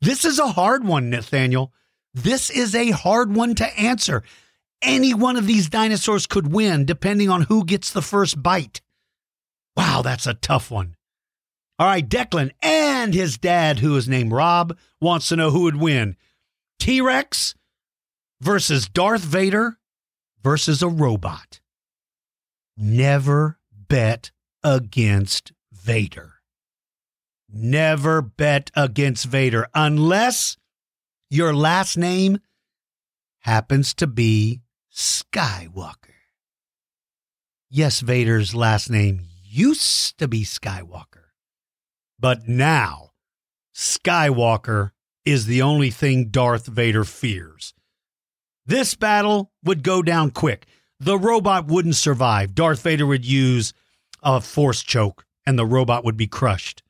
This is a hard one, Nathaniel. This is a hard one to answer. Any one of these dinosaurs could win depending on who gets the first bite. Wow, that's a tough one. All right, Declan and his dad, who is named Rob, wants to know who would win T Rex versus Darth Vader versus a robot. Never bet against Vader. Never bet against Vader unless your last name happens to be Skywalker. Yes, Vader's last name used to be Skywalker, but now Skywalker is the only thing Darth Vader fears. This battle would go down quick. The robot wouldn't survive. Darth Vader would use a force choke and the robot would be crushed.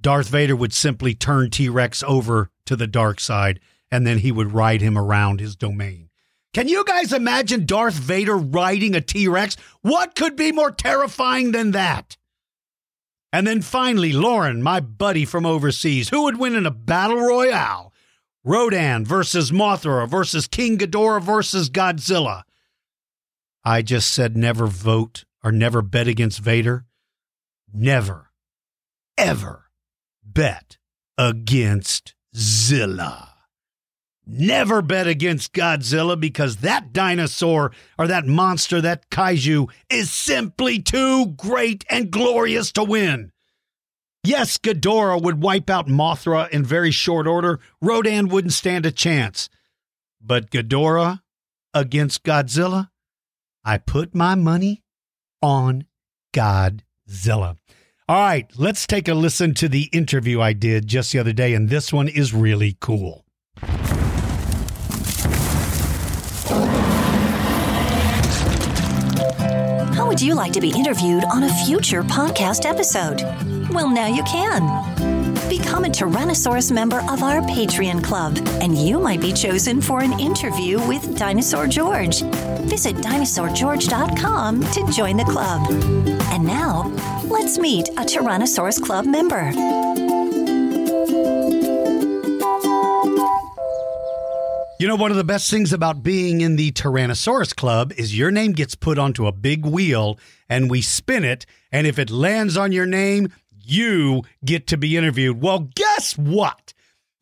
Darth Vader would simply turn T Rex over to the dark side and then he would ride him around his domain. Can you guys imagine Darth Vader riding a T Rex? What could be more terrifying than that? And then finally, Lauren, my buddy from overseas, who would win in a battle royale? Rodan versus Mothra versus King Ghidorah versus Godzilla. I just said never vote or never bet against Vader. Never, ever bet against Zilla. Never bet against Godzilla because that dinosaur or that monster, that kaiju, is simply too great and glorious to win. Yes, Ghidorah would wipe out Mothra in very short order. Rodan wouldn't stand a chance. But Ghidorah against Godzilla, I put my money on Godzilla. All right, let's take a listen to the interview I did just the other day, and this one is really cool. How would you like to be interviewed on a future podcast episode? Well, now you can. Become a Tyrannosaurus member of our Patreon club, and you might be chosen for an interview with Dinosaur George. Visit dinosaurgeorge.com to join the club. And now, let's meet a Tyrannosaurus Club member. You know, one of the best things about being in the Tyrannosaurus Club is your name gets put onto a big wheel and we spin it. And if it lands on your name, you get to be interviewed. Well, guess what?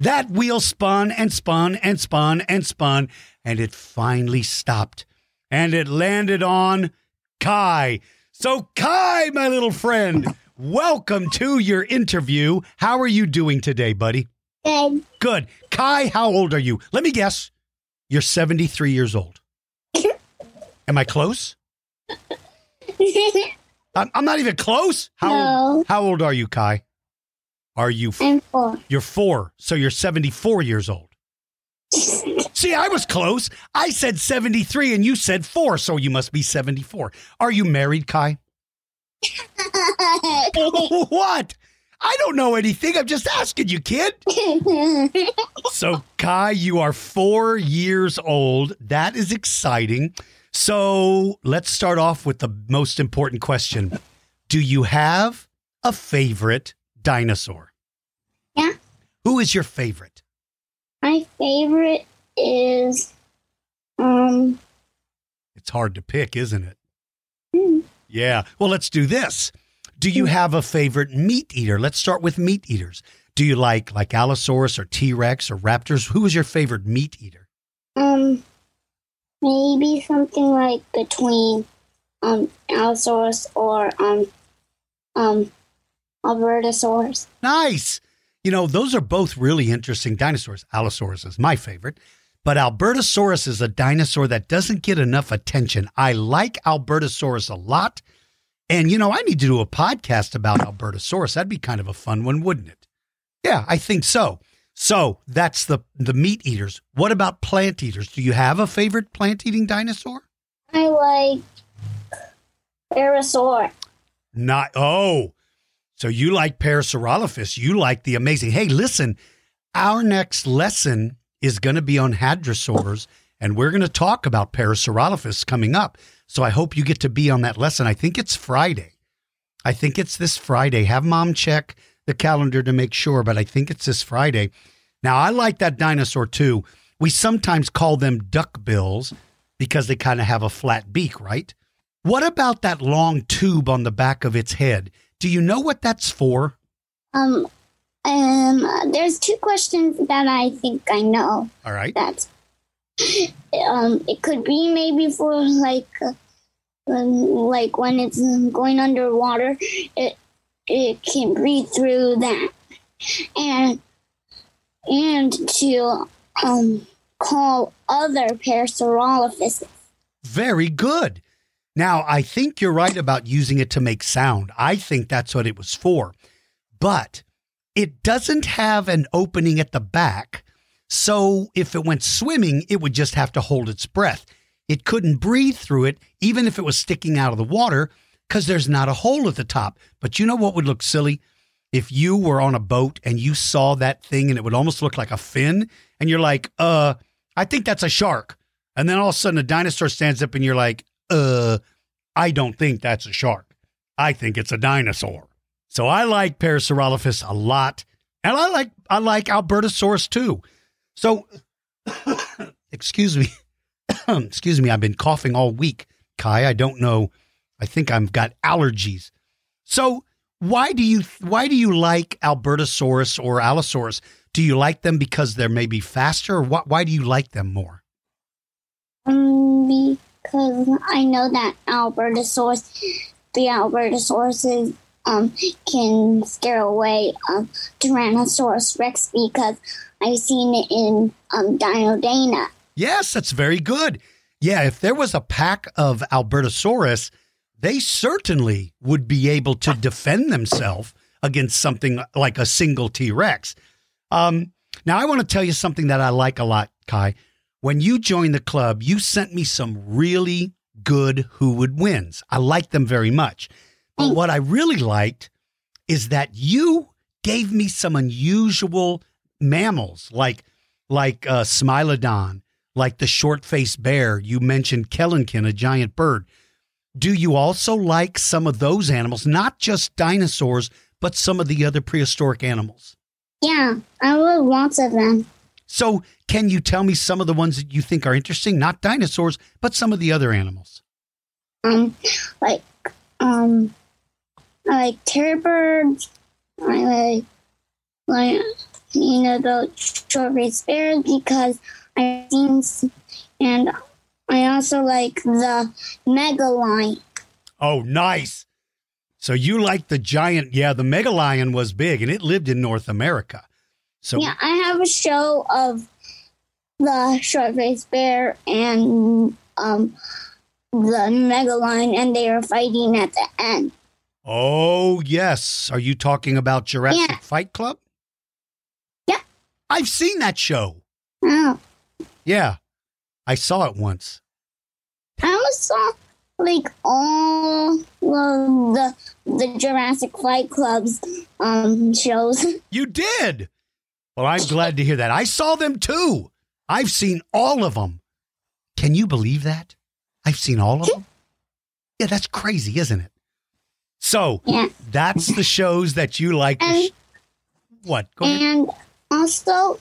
That wheel spun and spun and spun and spun, and it finally stopped. And it landed on Kai. So, Kai, my little friend, welcome to your interview. How are you doing today, buddy? Good. Good. Kai, how old are you? Let me guess. You're 73 years old. Am I close? I'm, I'm not even close. How No. how old are you, Kai? Are you f- I'm four. you're 4, so you're 74 years old. See, I was close. I said 73 and you said 4, so you must be 74. Are you married, Kai? what? I don't know anything. I'm just asking you, kid. So, Kai, you are four years old. That is exciting. So, let's start off with the most important question Do you have a favorite dinosaur? Yeah. Who is your favorite? My favorite is um It's hard to pick, isn't it? Yeah. Well, let's do this. Do you have a favorite meat eater? Let's start with meat eaters. Do you like like Allosaurus or T Rex or Raptors? Who is your favorite meat eater? Um, maybe something like between um Allosaurus or um um Albertosaurus. Nice. You know, those are both really interesting dinosaurs. Allosaurus is my favorite, but Albertosaurus is a dinosaur that doesn't get enough attention. I like Albertosaurus a lot. And, you know, I need to do a podcast about Albertosaurus. That'd be kind of a fun one, wouldn't it? Yeah, I think so. So that's the, the meat eaters. What about plant eaters? Do you have a favorite plant eating dinosaur? I like Parasaur. Not, oh, so you like Parasaurolophus. You like the amazing. Hey, listen, our next lesson is going to be on hadrosaurs, and we're going to talk about Parasaurolophus coming up. So I hope you get to be on that lesson. I think it's Friday. I think it's this Friday. Have mom check the calendar to make sure, but I think it's this Friday. Now, I like that dinosaur too. We sometimes call them duck bills because they kind of have a flat beak, right? What about that long tube on the back of its head? Do you know what that's for? Um, um, there's two questions that I think I know. All right. That um, it could be maybe for like, uh, um, like when it's going underwater, it it can breathe through that, and and to um call other Parasaurolophus. Very good. Now, I think you're right about using it to make sound. I think that's what it was for. But it doesn't have an opening at the back. So if it went swimming, it would just have to hold its breath. It couldn't breathe through it, even if it was sticking out of the water, because there's not a hole at the top. But you know what would look silly? If you were on a boat and you saw that thing and it would almost look like a fin, and you're like, uh, I think that's a shark. And then all of a sudden a dinosaur stands up and you're like, uh, I don't think that's a shark. I think it's a dinosaur. So I like Parasaurolophus a lot. And I like I like Albertosaurus too. So excuse me. excuse me, I've been coughing all week, Kai. I don't know. I think I've got allergies. So why do you why do you like Albertosaurus or Allosaurus? Do you like them because they're maybe faster or what why do you like them more? Um, because I know that Albertosaurus, the Albertosauruses, um, can scare away um, Tyrannosaurus Rex because I've seen it in um, Dino Dana. Yes, that's very good. Yeah, if there was a pack of Albertosaurus, they certainly would be able to defend themselves against something like a single T Rex. Um, now, I want to tell you something that I like a lot, Kai. When you joined the club, you sent me some really good Who Would Wins. I like them very much. But what I really liked is that you gave me some unusual mammals like like uh, Smilodon, like the short-faced bear. You mentioned Kelenken, a giant bird. Do you also like some of those animals, not just dinosaurs, but some of the other prehistoric animals? Yeah, I love lots of them. So, can you tell me some of the ones that you think are interesting? Not dinosaurs, but some of the other animals. Um, like um, I like terror birds. I like like you know the short-faced bears because I've seen, and I also like the megalion. Oh, nice. So you like the giant? Yeah, the megalion was big, and it lived in North America. So Yeah, I have a show of the short-faced bear and um the megalion, and they are fighting at the end. Oh, yes. Are you talking about Jurassic Yeah. Fight Club? Yeah. I've seen that show. Oh, Yeah. I saw it once. I almost saw like all of the the Jurassic Fight Club's um shows. You did. Well, I'm glad to hear that. I saw them too. I've seen all of them. Can you believe that? I've seen all of them. Yeah, that's crazy, isn't it? So Yeah. that's the shows that you like. And- sh- what? Go ahead. And also,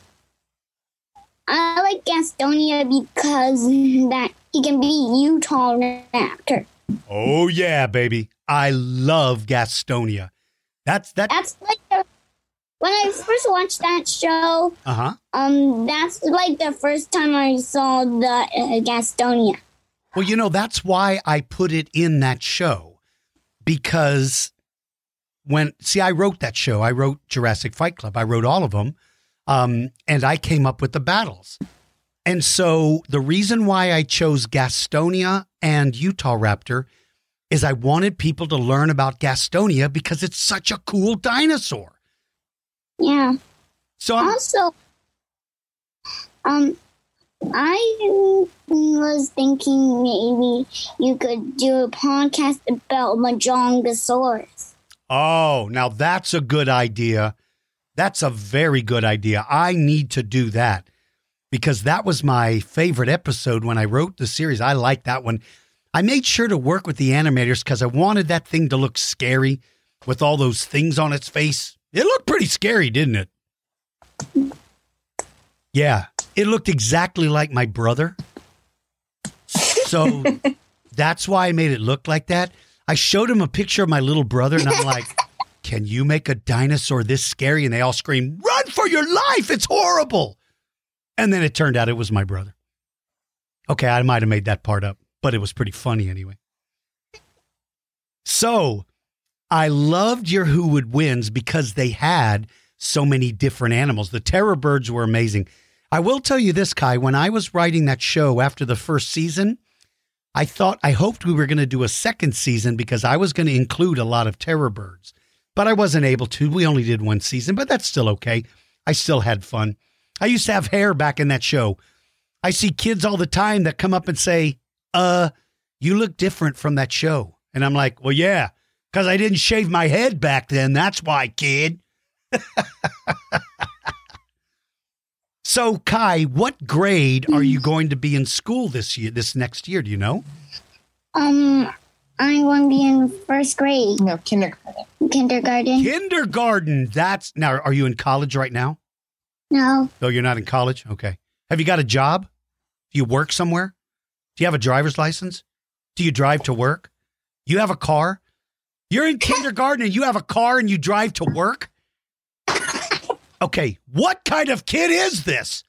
I like Gastonia because that he can be Utahraptor. Oh yeah, baby. I love Gastonia. That's that. That's like the, when I first watched that show. Uh huh. Um, that's like the first time I saw the uh, Gastonia. Well, you know that's why I put it in that show because when see I wrote that show. I wrote Jurassic Fight Club. I wrote all of them, um, and I came up with the battles. And so the reason why I chose Gastonia and Utahraptor is I wanted people to learn about Gastonia because it's such a cool dinosaur. Yeah. So I'm, Also, um, I was thinking maybe you could do a podcast about Majungasaurus. Oh, now that's a good idea. That's a very good idea. I need to do that because that was my favorite episode when I wrote the series. I like that one. I made sure to work with the animators because I wanted that thing to look scary with all those things on its face. It looked pretty scary, didn't it? Yeah, it looked exactly like my brother. So that's why I made it look like that. I showed him a picture of my little brother and I'm like, can you make a dinosaur this scary? And they all scream, run for your life. It's horrible. And then it turned out it was my brother. Okay, I might have made that part up, but it was pretty funny anyway. So I loved your Who Would Wins because they had so many different animals. The terror birds were amazing. I will tell you this, Kai, when I was writing that show after the first season, I thought, I hoped we were going to do a second season because I was going to include a lot of terror birds, but I wasn't able to. We only did one season, but that's still okay. I still had fun. I used to have hair back in that show. I see kids all the time that come up and say, uh, you look different from that show. And I'm like, well, yeah, because I didn't shave my head back then. That's why, kid. so, Kai, what grade are you going to be in school this year, this next year? Do you know? Um, I'm going to be in first grade, No, kindergarten. kindergarten. Kindergarten. That's now, are you in college right now? No, No, you're not in college? Okay. Have you got a job? Do you work somewhere? Do you have a driver's license? Do you drive to work? You have a car? You're in kindergarten and you have a car and you drive to work? Okay, what kind of kid is this?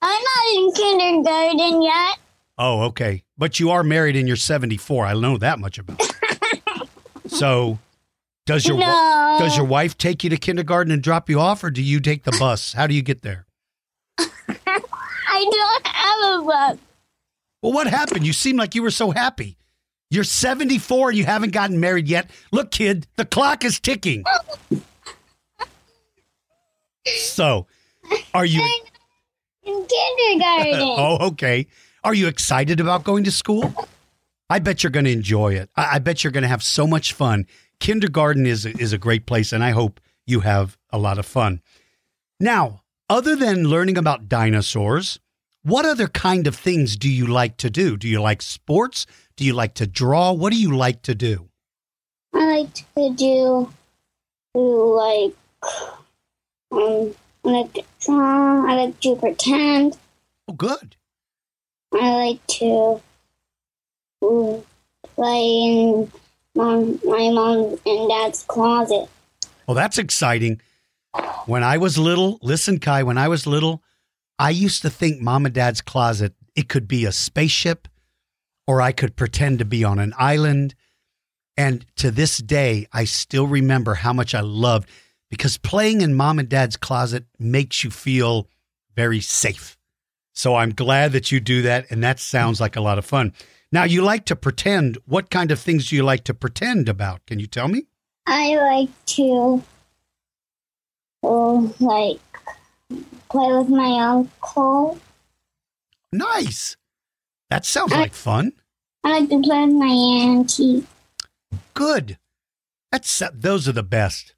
I'm not in kindergarten yet. Oh, okay. But you are married and you're 74. I know that much about it. so, does your No. does your wife take you to kindergarten and drop you off or do you take the bus? How do you get there? I don't have a bus. Well, what happened? You seem like you were so happy. You're 74 and you haven't gotten married yet. Look, kid, the clock is ticking. So, are you? In kindergarten. Oh, okay. Are you excited about going to school? I bet you're going to enjoy it. I, I bet you're going to have so much fun. Kindergarten is a, is a great place, and I hope you have a lot of fun. Now, other than learning about dinosaurs, what other kind of things do you like to do? Do you like sports? Do you like to draw? What do you like to do? I like to do, like, um, I like to draw. I like to pretend. Oh, good. I like to play in mom, my mom and dad's closet. Well, that's exciting. When I was little, listen, Kai, when I was little, I used to think mom and dad's closet, it could be a spaceship or I could pretend to be on an island. And to this day, I still remember how much I loved because playing in mom and dad's closet makes you feel very safe. So I'm glad that you do that. And that sounds like a lot of fun. Now, you like to pretend. What kind of things do you like to pretend about? Can you tell me? I like to, oh, like, play with my uncle. Nice. That sounds like fun. I like to play with my auntie. Good. That's those are the best.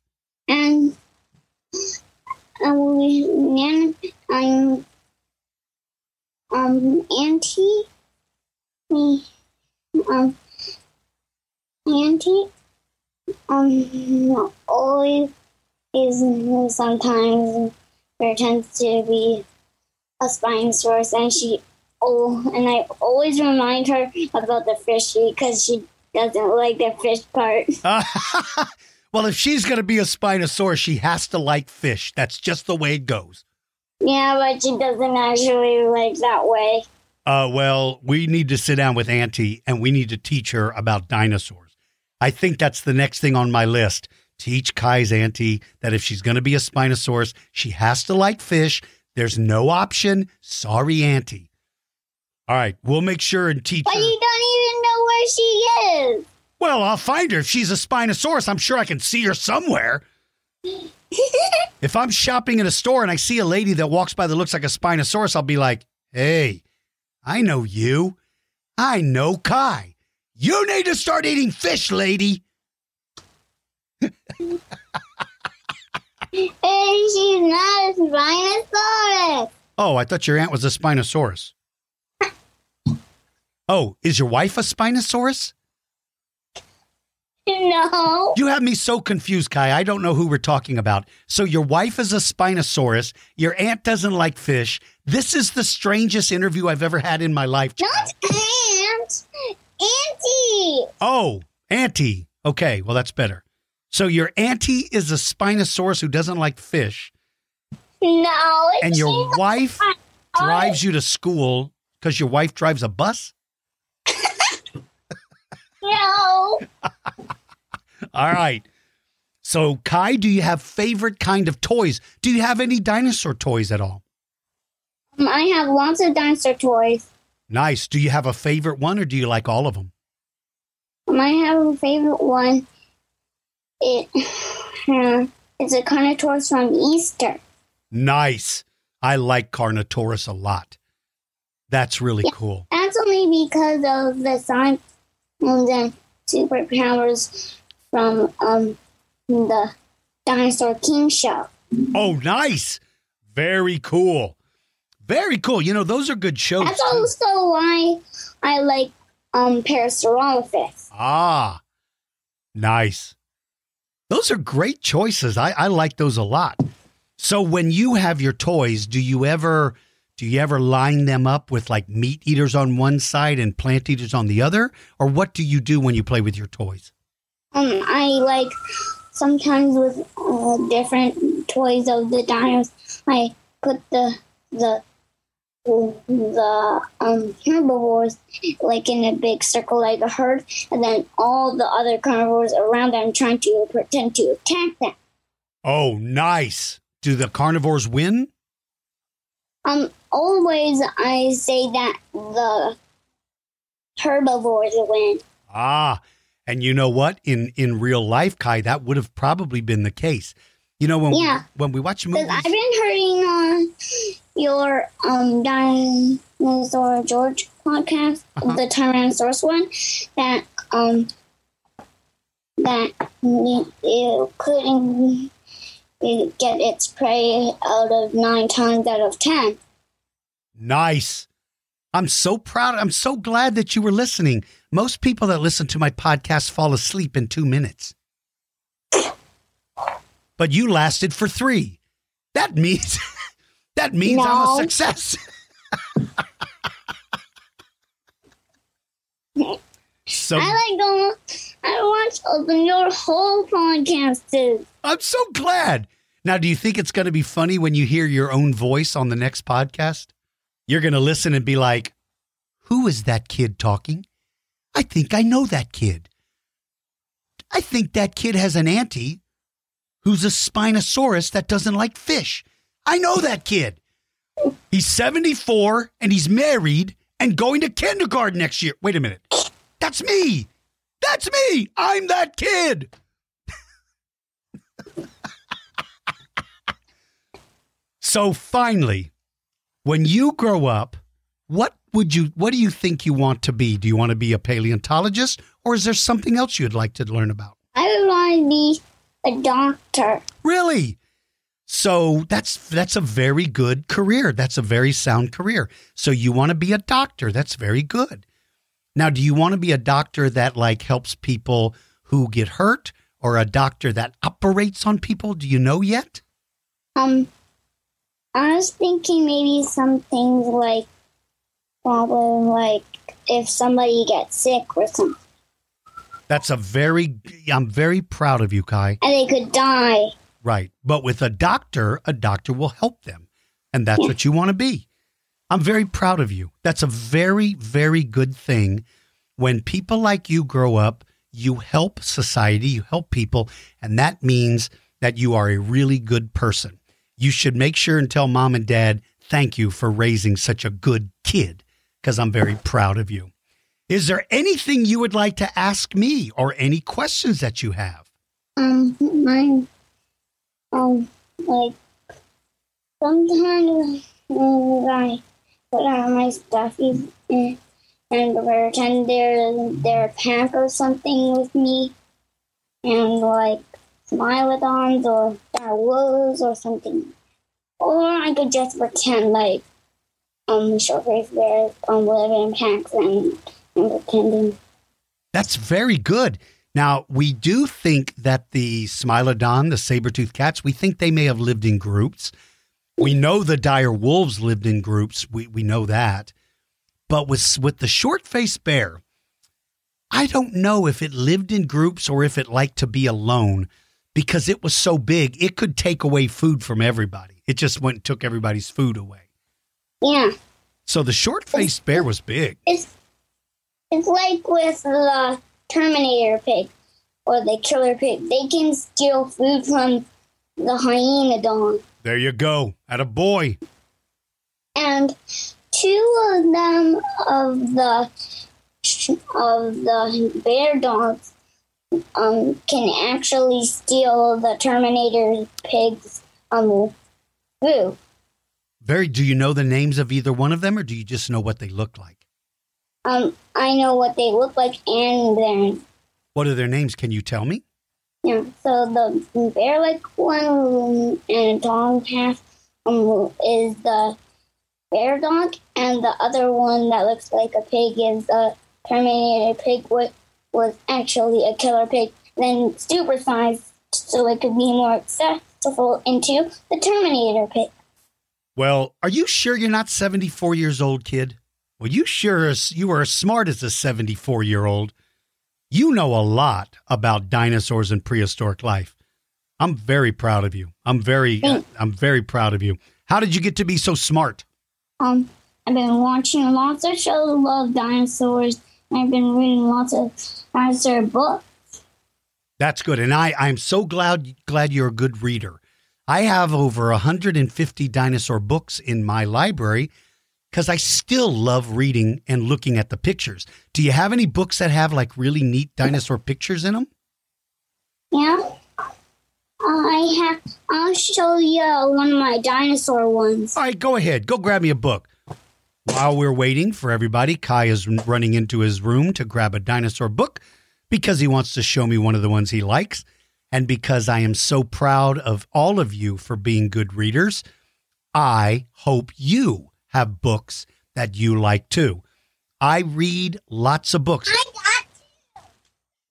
And um, then I'm um auntie me um auntie um always is sometimes pretends to be a Spinosaurus, and she oh, and I always remind her about the fishy because she doesn't like the fish part. well, if she's going to be a Spinosaurus, she has to like fish. That's just the way it goes. Yeah, but she doesn't actually like that way. Uh, well, we need to sit down with Auntie and we need to teach her about dinosaurs. I think that's the next thing on my list. Teach Kai's Auntie that if she's going to be a Spinosaurus, she has to like fish. There's no option. Sorry, Auntie. All right, we'll make sure and teach But her. you don't even know where she is. Well, I'll find her. If she's a Spinosaurus, I'm sure I can see her somewhere. if I'm shopping in a store and I see a lady that walks by that looks like a Spinosaurus, I'll be like, hey, I know you. I know Kai. You need to start eating fish, lady. Hey, she's not a Spinosaurus. Oh, I thought your aunt was a Spinosaurus. Oh, is your wife a Spinosaurus? No. You have me so confused, Kai. I don't know who we're talking about. So your wife is a Spinosaurus. Your aunt doesn't like fish. This is the strangest interview I've ever had in my life. Not Aunt. Auntie. Oh, auntie. Okay, well that's better. So your auntie is a Spinosaurus who doesn't like fish, No. and your wife drives you to school because your wife drives a bus. No. All right. So Kai, do you have favorite kind of toys? Do you have any dinosaur toys at all? Um, I have lots of dinosaur toys. Nice. Do you have a favorite one, or do you like all of them? Um, I have a favorite one. It uh, it's a Carnotaurus from Easter. Nice. I like Carnotaurus a lot. That's really cool. That's only because of the science and then superpowers from um the Dinosaur King show. Oh, nice. Very cool. Very cool. You know, those are good shows. That's too. also why I like um Parasaurolophus. Ah, nice. Those are great choices. I, I like those a lot. So when you have your toys, do you ever do you ever line them up with like meat eaters on one side and plant eaters on the other? Or what do you do when you play with your toys? Um, I like sometimes with uh, different toys of the dinos. I put the the the um herbivores like in a big circle like a herd, and then all the other carnivores around them trying to pretend to attack them. Oh, nice. Do the carnivores win? Um, always I say that the herbivores win. Ah, and you know what? In in real life, Kai, that would have probably been the case. You know when Yeah. we, when we watch Because movies. I've been hurting on your um dinosaur George podcast, Uh-huh. the Tyrannosaurus one, that um that you, it couldn't get its prey out of nine times out of ten. Nice. I'm so proud. I'm so glad that you were listening. Most people that listen to my podcast fall asleep in two minutes. But you lasted for three. That means that means I'm a success. so I like going. I watch open your whole podcast. too. I'm so glad. Now, do you think it's going to be funny when you hear your own voice on the next podcast? You're going to listen and be like, Who is that kid talking? I think I know that kid. I think that kid has an auntie who's a Spinosaurus that doesn't like fish. I know that kid. He's 74 and he's married and going to kindergarten next year. Wait a minute. That's me. That's me. I'm that kid. So finally, when you grow up, what would you what do you think you want to be? Do you want to be a paleontologist or is there something else you'd like to learn about? I would want to be a doctor. Really? So that's that's a very good career. That's a very sound career. So you want to be a doctor. That's very good. Now, do you want to be a doctor that like helps people who get hurt or a doctor that operates on people? Do you know yet? Um, I was thinking maybe some things like probably like if somebody gets sick or something, That's a very, I'm very proud of you, Kai. and they could die. Right. But with a doctor, a doctor will help them. And that's what you want to be. I'm very proud of you. That's a very, very good thing. When people like you grow up, you help society, you help people, and that means that you are a really good person. You should make sure and tell mom and dad, thank you for raising such a good kid, because I'm very proud of you. Is there anything you would like to ask me or any questions that you have? Um, mine, um, like sometimes I put on my stuffies and, and pretend they're they're a pack or something with me, and like smilodons or Wars or something, or I could just pretend like um short face bears um live in packs and and pretending. That's very good. Now, we do think that the Smilodon, the saber-toothed cats, we think they may have lived in groups. We know the dire wolves lived in groups. We we know that. But with with the short-faced bear, I don't know if it lived in groups or if it liked to be alone because it was so big, it could take away food from everybody. It just went and took everybody's food away. Yeah. So the short-faced bear was big. It's it's like with the Terminator pig or the killer pig. They can steal food from the hyaenodon. There you go. At a boy. And two of them of the of the bear dogs um, can actually steal the Terminator pig's um food. Very. Do you know the names of either one of them, or do you just know what they look like? Um, I know what they look like and their What are their names? Can you tell me? Yeah, so the bear like one and a dog half um, is the bear dog, and the other one that looks like a pig is the Terminator pig, which was actually a killer pig, then supersized so it could be more accessible into the Terminator pig. Well, are you sure you're not 74 years old, kid? Well, you sure you are as smart as a 74 year old. You know a lot about dinosaurs and prehistoric life. I'm very proud of you. I'm very, Thanks. I'm very proud of you. How did you get to be so smart? Um, I've been watching lots of shows love dinosaurs, and I've been reading lots of dinosaur books. That's good, and I, I'm so glad, glad you're a good reader. I have over 150 dinosaur books in my library because I still love reading and looking at the pictures. Do you have any books that have like really neat dinosaur pictures in them? Yeah. I have. I'll show you one of my dinosaur ones. All right, go ahead. Go grab me a book. While we're waiting for everybody, Kai is running into his room to grab a dinosaur book because he wants to show me one of the ones he likes. And because I am so proud of all of you for being good readers, I hope you have books that you like too. I read lots of books. I got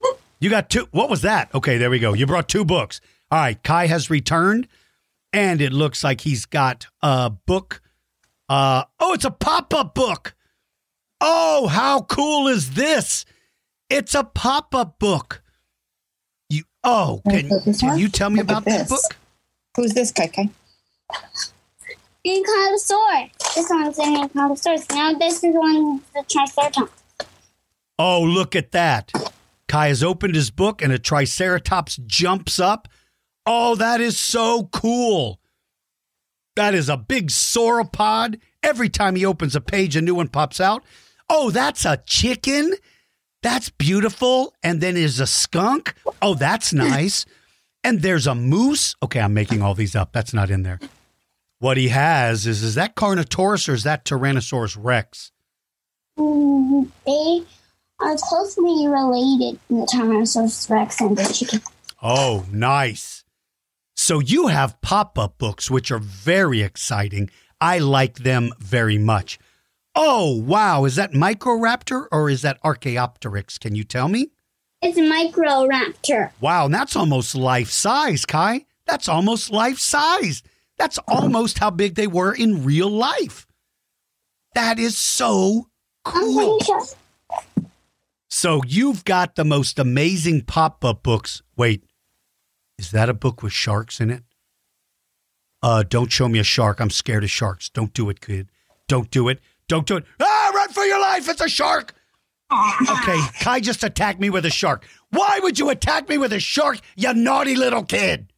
two. You got two. What was that? Okay, there we go. You brought two books. All right, Kai has returned, and it looks like he's got a book. Uh, oh, it's a pop up book. Oh, how cool is this? It's a pop up book. You oh, can, can you tell me Look about this this. book? Who's this, Kai Kai? Incomosaur. This one's an Incomosaurus. Now this is one the Triceratops. Oh, look at that. Kai has opened his book and a Triceratops jumps up. Oh, that is so cool. That is a big sauropod. Every time he opens a page, a new one pops out. Oh, that's a chicken. That's beautiful. And then is a skunk. Oh, that's nice. And there's a moose. Okay, I'm making all these up. That's not in there. What he has is is that Carnotaurus or is that Tyrannosaurus Rex? Mm, They are closely related in the Tyrannosaurus Rex and the chicken. Oh, nice. So you have pop up books, which are very exciting. I like them very much. Oh, wow. Is that Microraptor or is that Archaeopteryx? Can you tell me? It's a Microraptor. Wow, and that's almost life size, Kai. That's almost life size. That's almost how big they were in real life. That is so cool. So you've got the most amazing pop up books. Wait, is that a book with sharks in it? Uh, don't show me a shark. I'm scared of sharks. Don't do it, kid. Don't do it. Don't do it. Ah, run for your life. It's a shark. Okay, Kai just attacked me with a shark. Why would you attack me with a shark, you naughty little kid?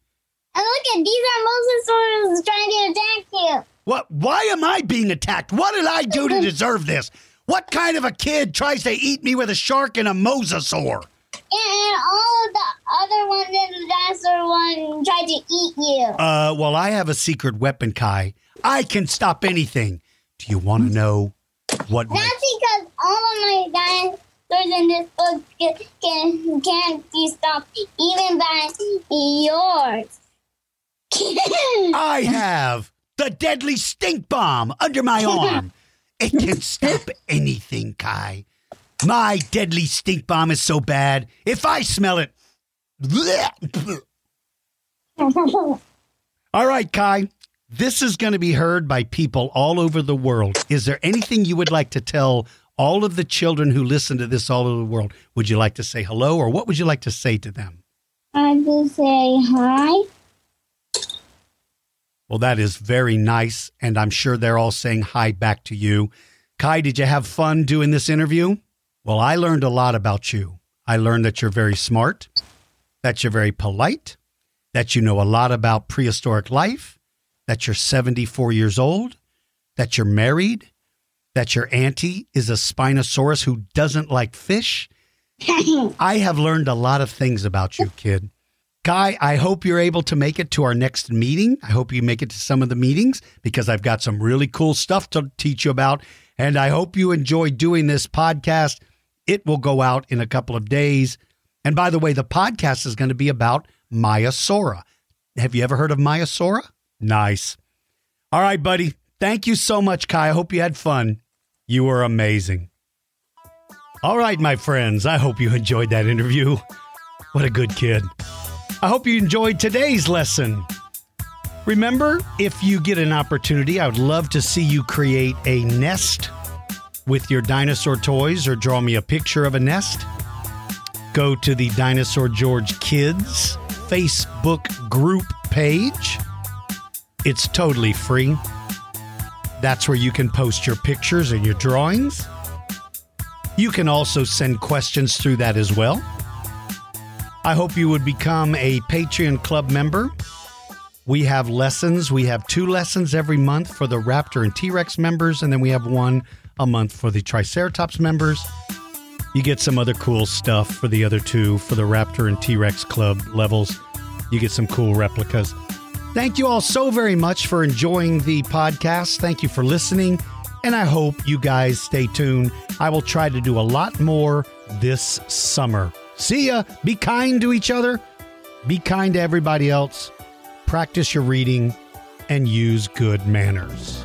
And look at these are mosasaurs trying to attack you. What? Why am I being attacked? What did I do to deserve this? What kind of a kid tries to eat me with a shark and a mosasaur? And all of the other ones in the dinosaur one tried to eat you. Uh, well, I have a secret weapon, Kai. I can stop anything. Do you want to know what? my- That's because all of my dinosaurs in this book can, can, can't be stopped, even by yours. I have the deadly stink bomb under my arm. It can stop anything, Kai. My deadly stink bomb is so bad. If I smell it. All right, Kai. This is going to be heard by people all over the world. Is there anything you would like to tell all of the children who listen to this all over the world? Would you like to say hello or what would you like to say to them? I just say hi. Well, that is very nice. And I'm sure they're all saying hi back to you. Kai, did you have fun doing this interview? Well, I learned a lot about you. I learned that you're very smart, that you're very polite, that you know a lot about prehistoric life, that you're 74 years old, that you're married, that your auntie is a Spinosaurus who doesn't like fish. I have learned a lot of things about you, kid. Kai, I hope you're able to make it to our next meeting. I hope you make it to some of the meetings because I've got some really cool stuff to teach you about. And I hope you enjoy doing this podcast. It will go out in a couple of days. And by the way, the podcast is going to be about Maiasaura. Have you ever heard of Maiasaura? Nice. All right, buddy. Thank you so much, Kai. I hope you had fun. You were amazing. All right, my friends. I hope you enjoyed that interview. What a good kid. I hope you enjoyed today's lesson. Remember, if you get an opportunity, I would love to see you create a nest with your dinosaur toys or draw me a picture of a nest. Go to the Dinosaur George Kids Facebook group page. It's totally free. That's where you can post your pictures and your drawings. You can also send questions through that as well. I hope you would become a Patreon Club member. We have lessons. We have two lessons every month for the Raptor and T Rex members, and then we have one a month for the Triceratops members. You get some other cool stuff for the other two for the Raptor and T Rex Club levels. You get some cool replicas. Thank you all so very much for enjoying the podcast. Thank you for listening. And I hope you guys stay tuned. I will try to do a lot more this summer. See ya. Be kind to each other. Be kind to everybody else. Practice your reading and use good manners.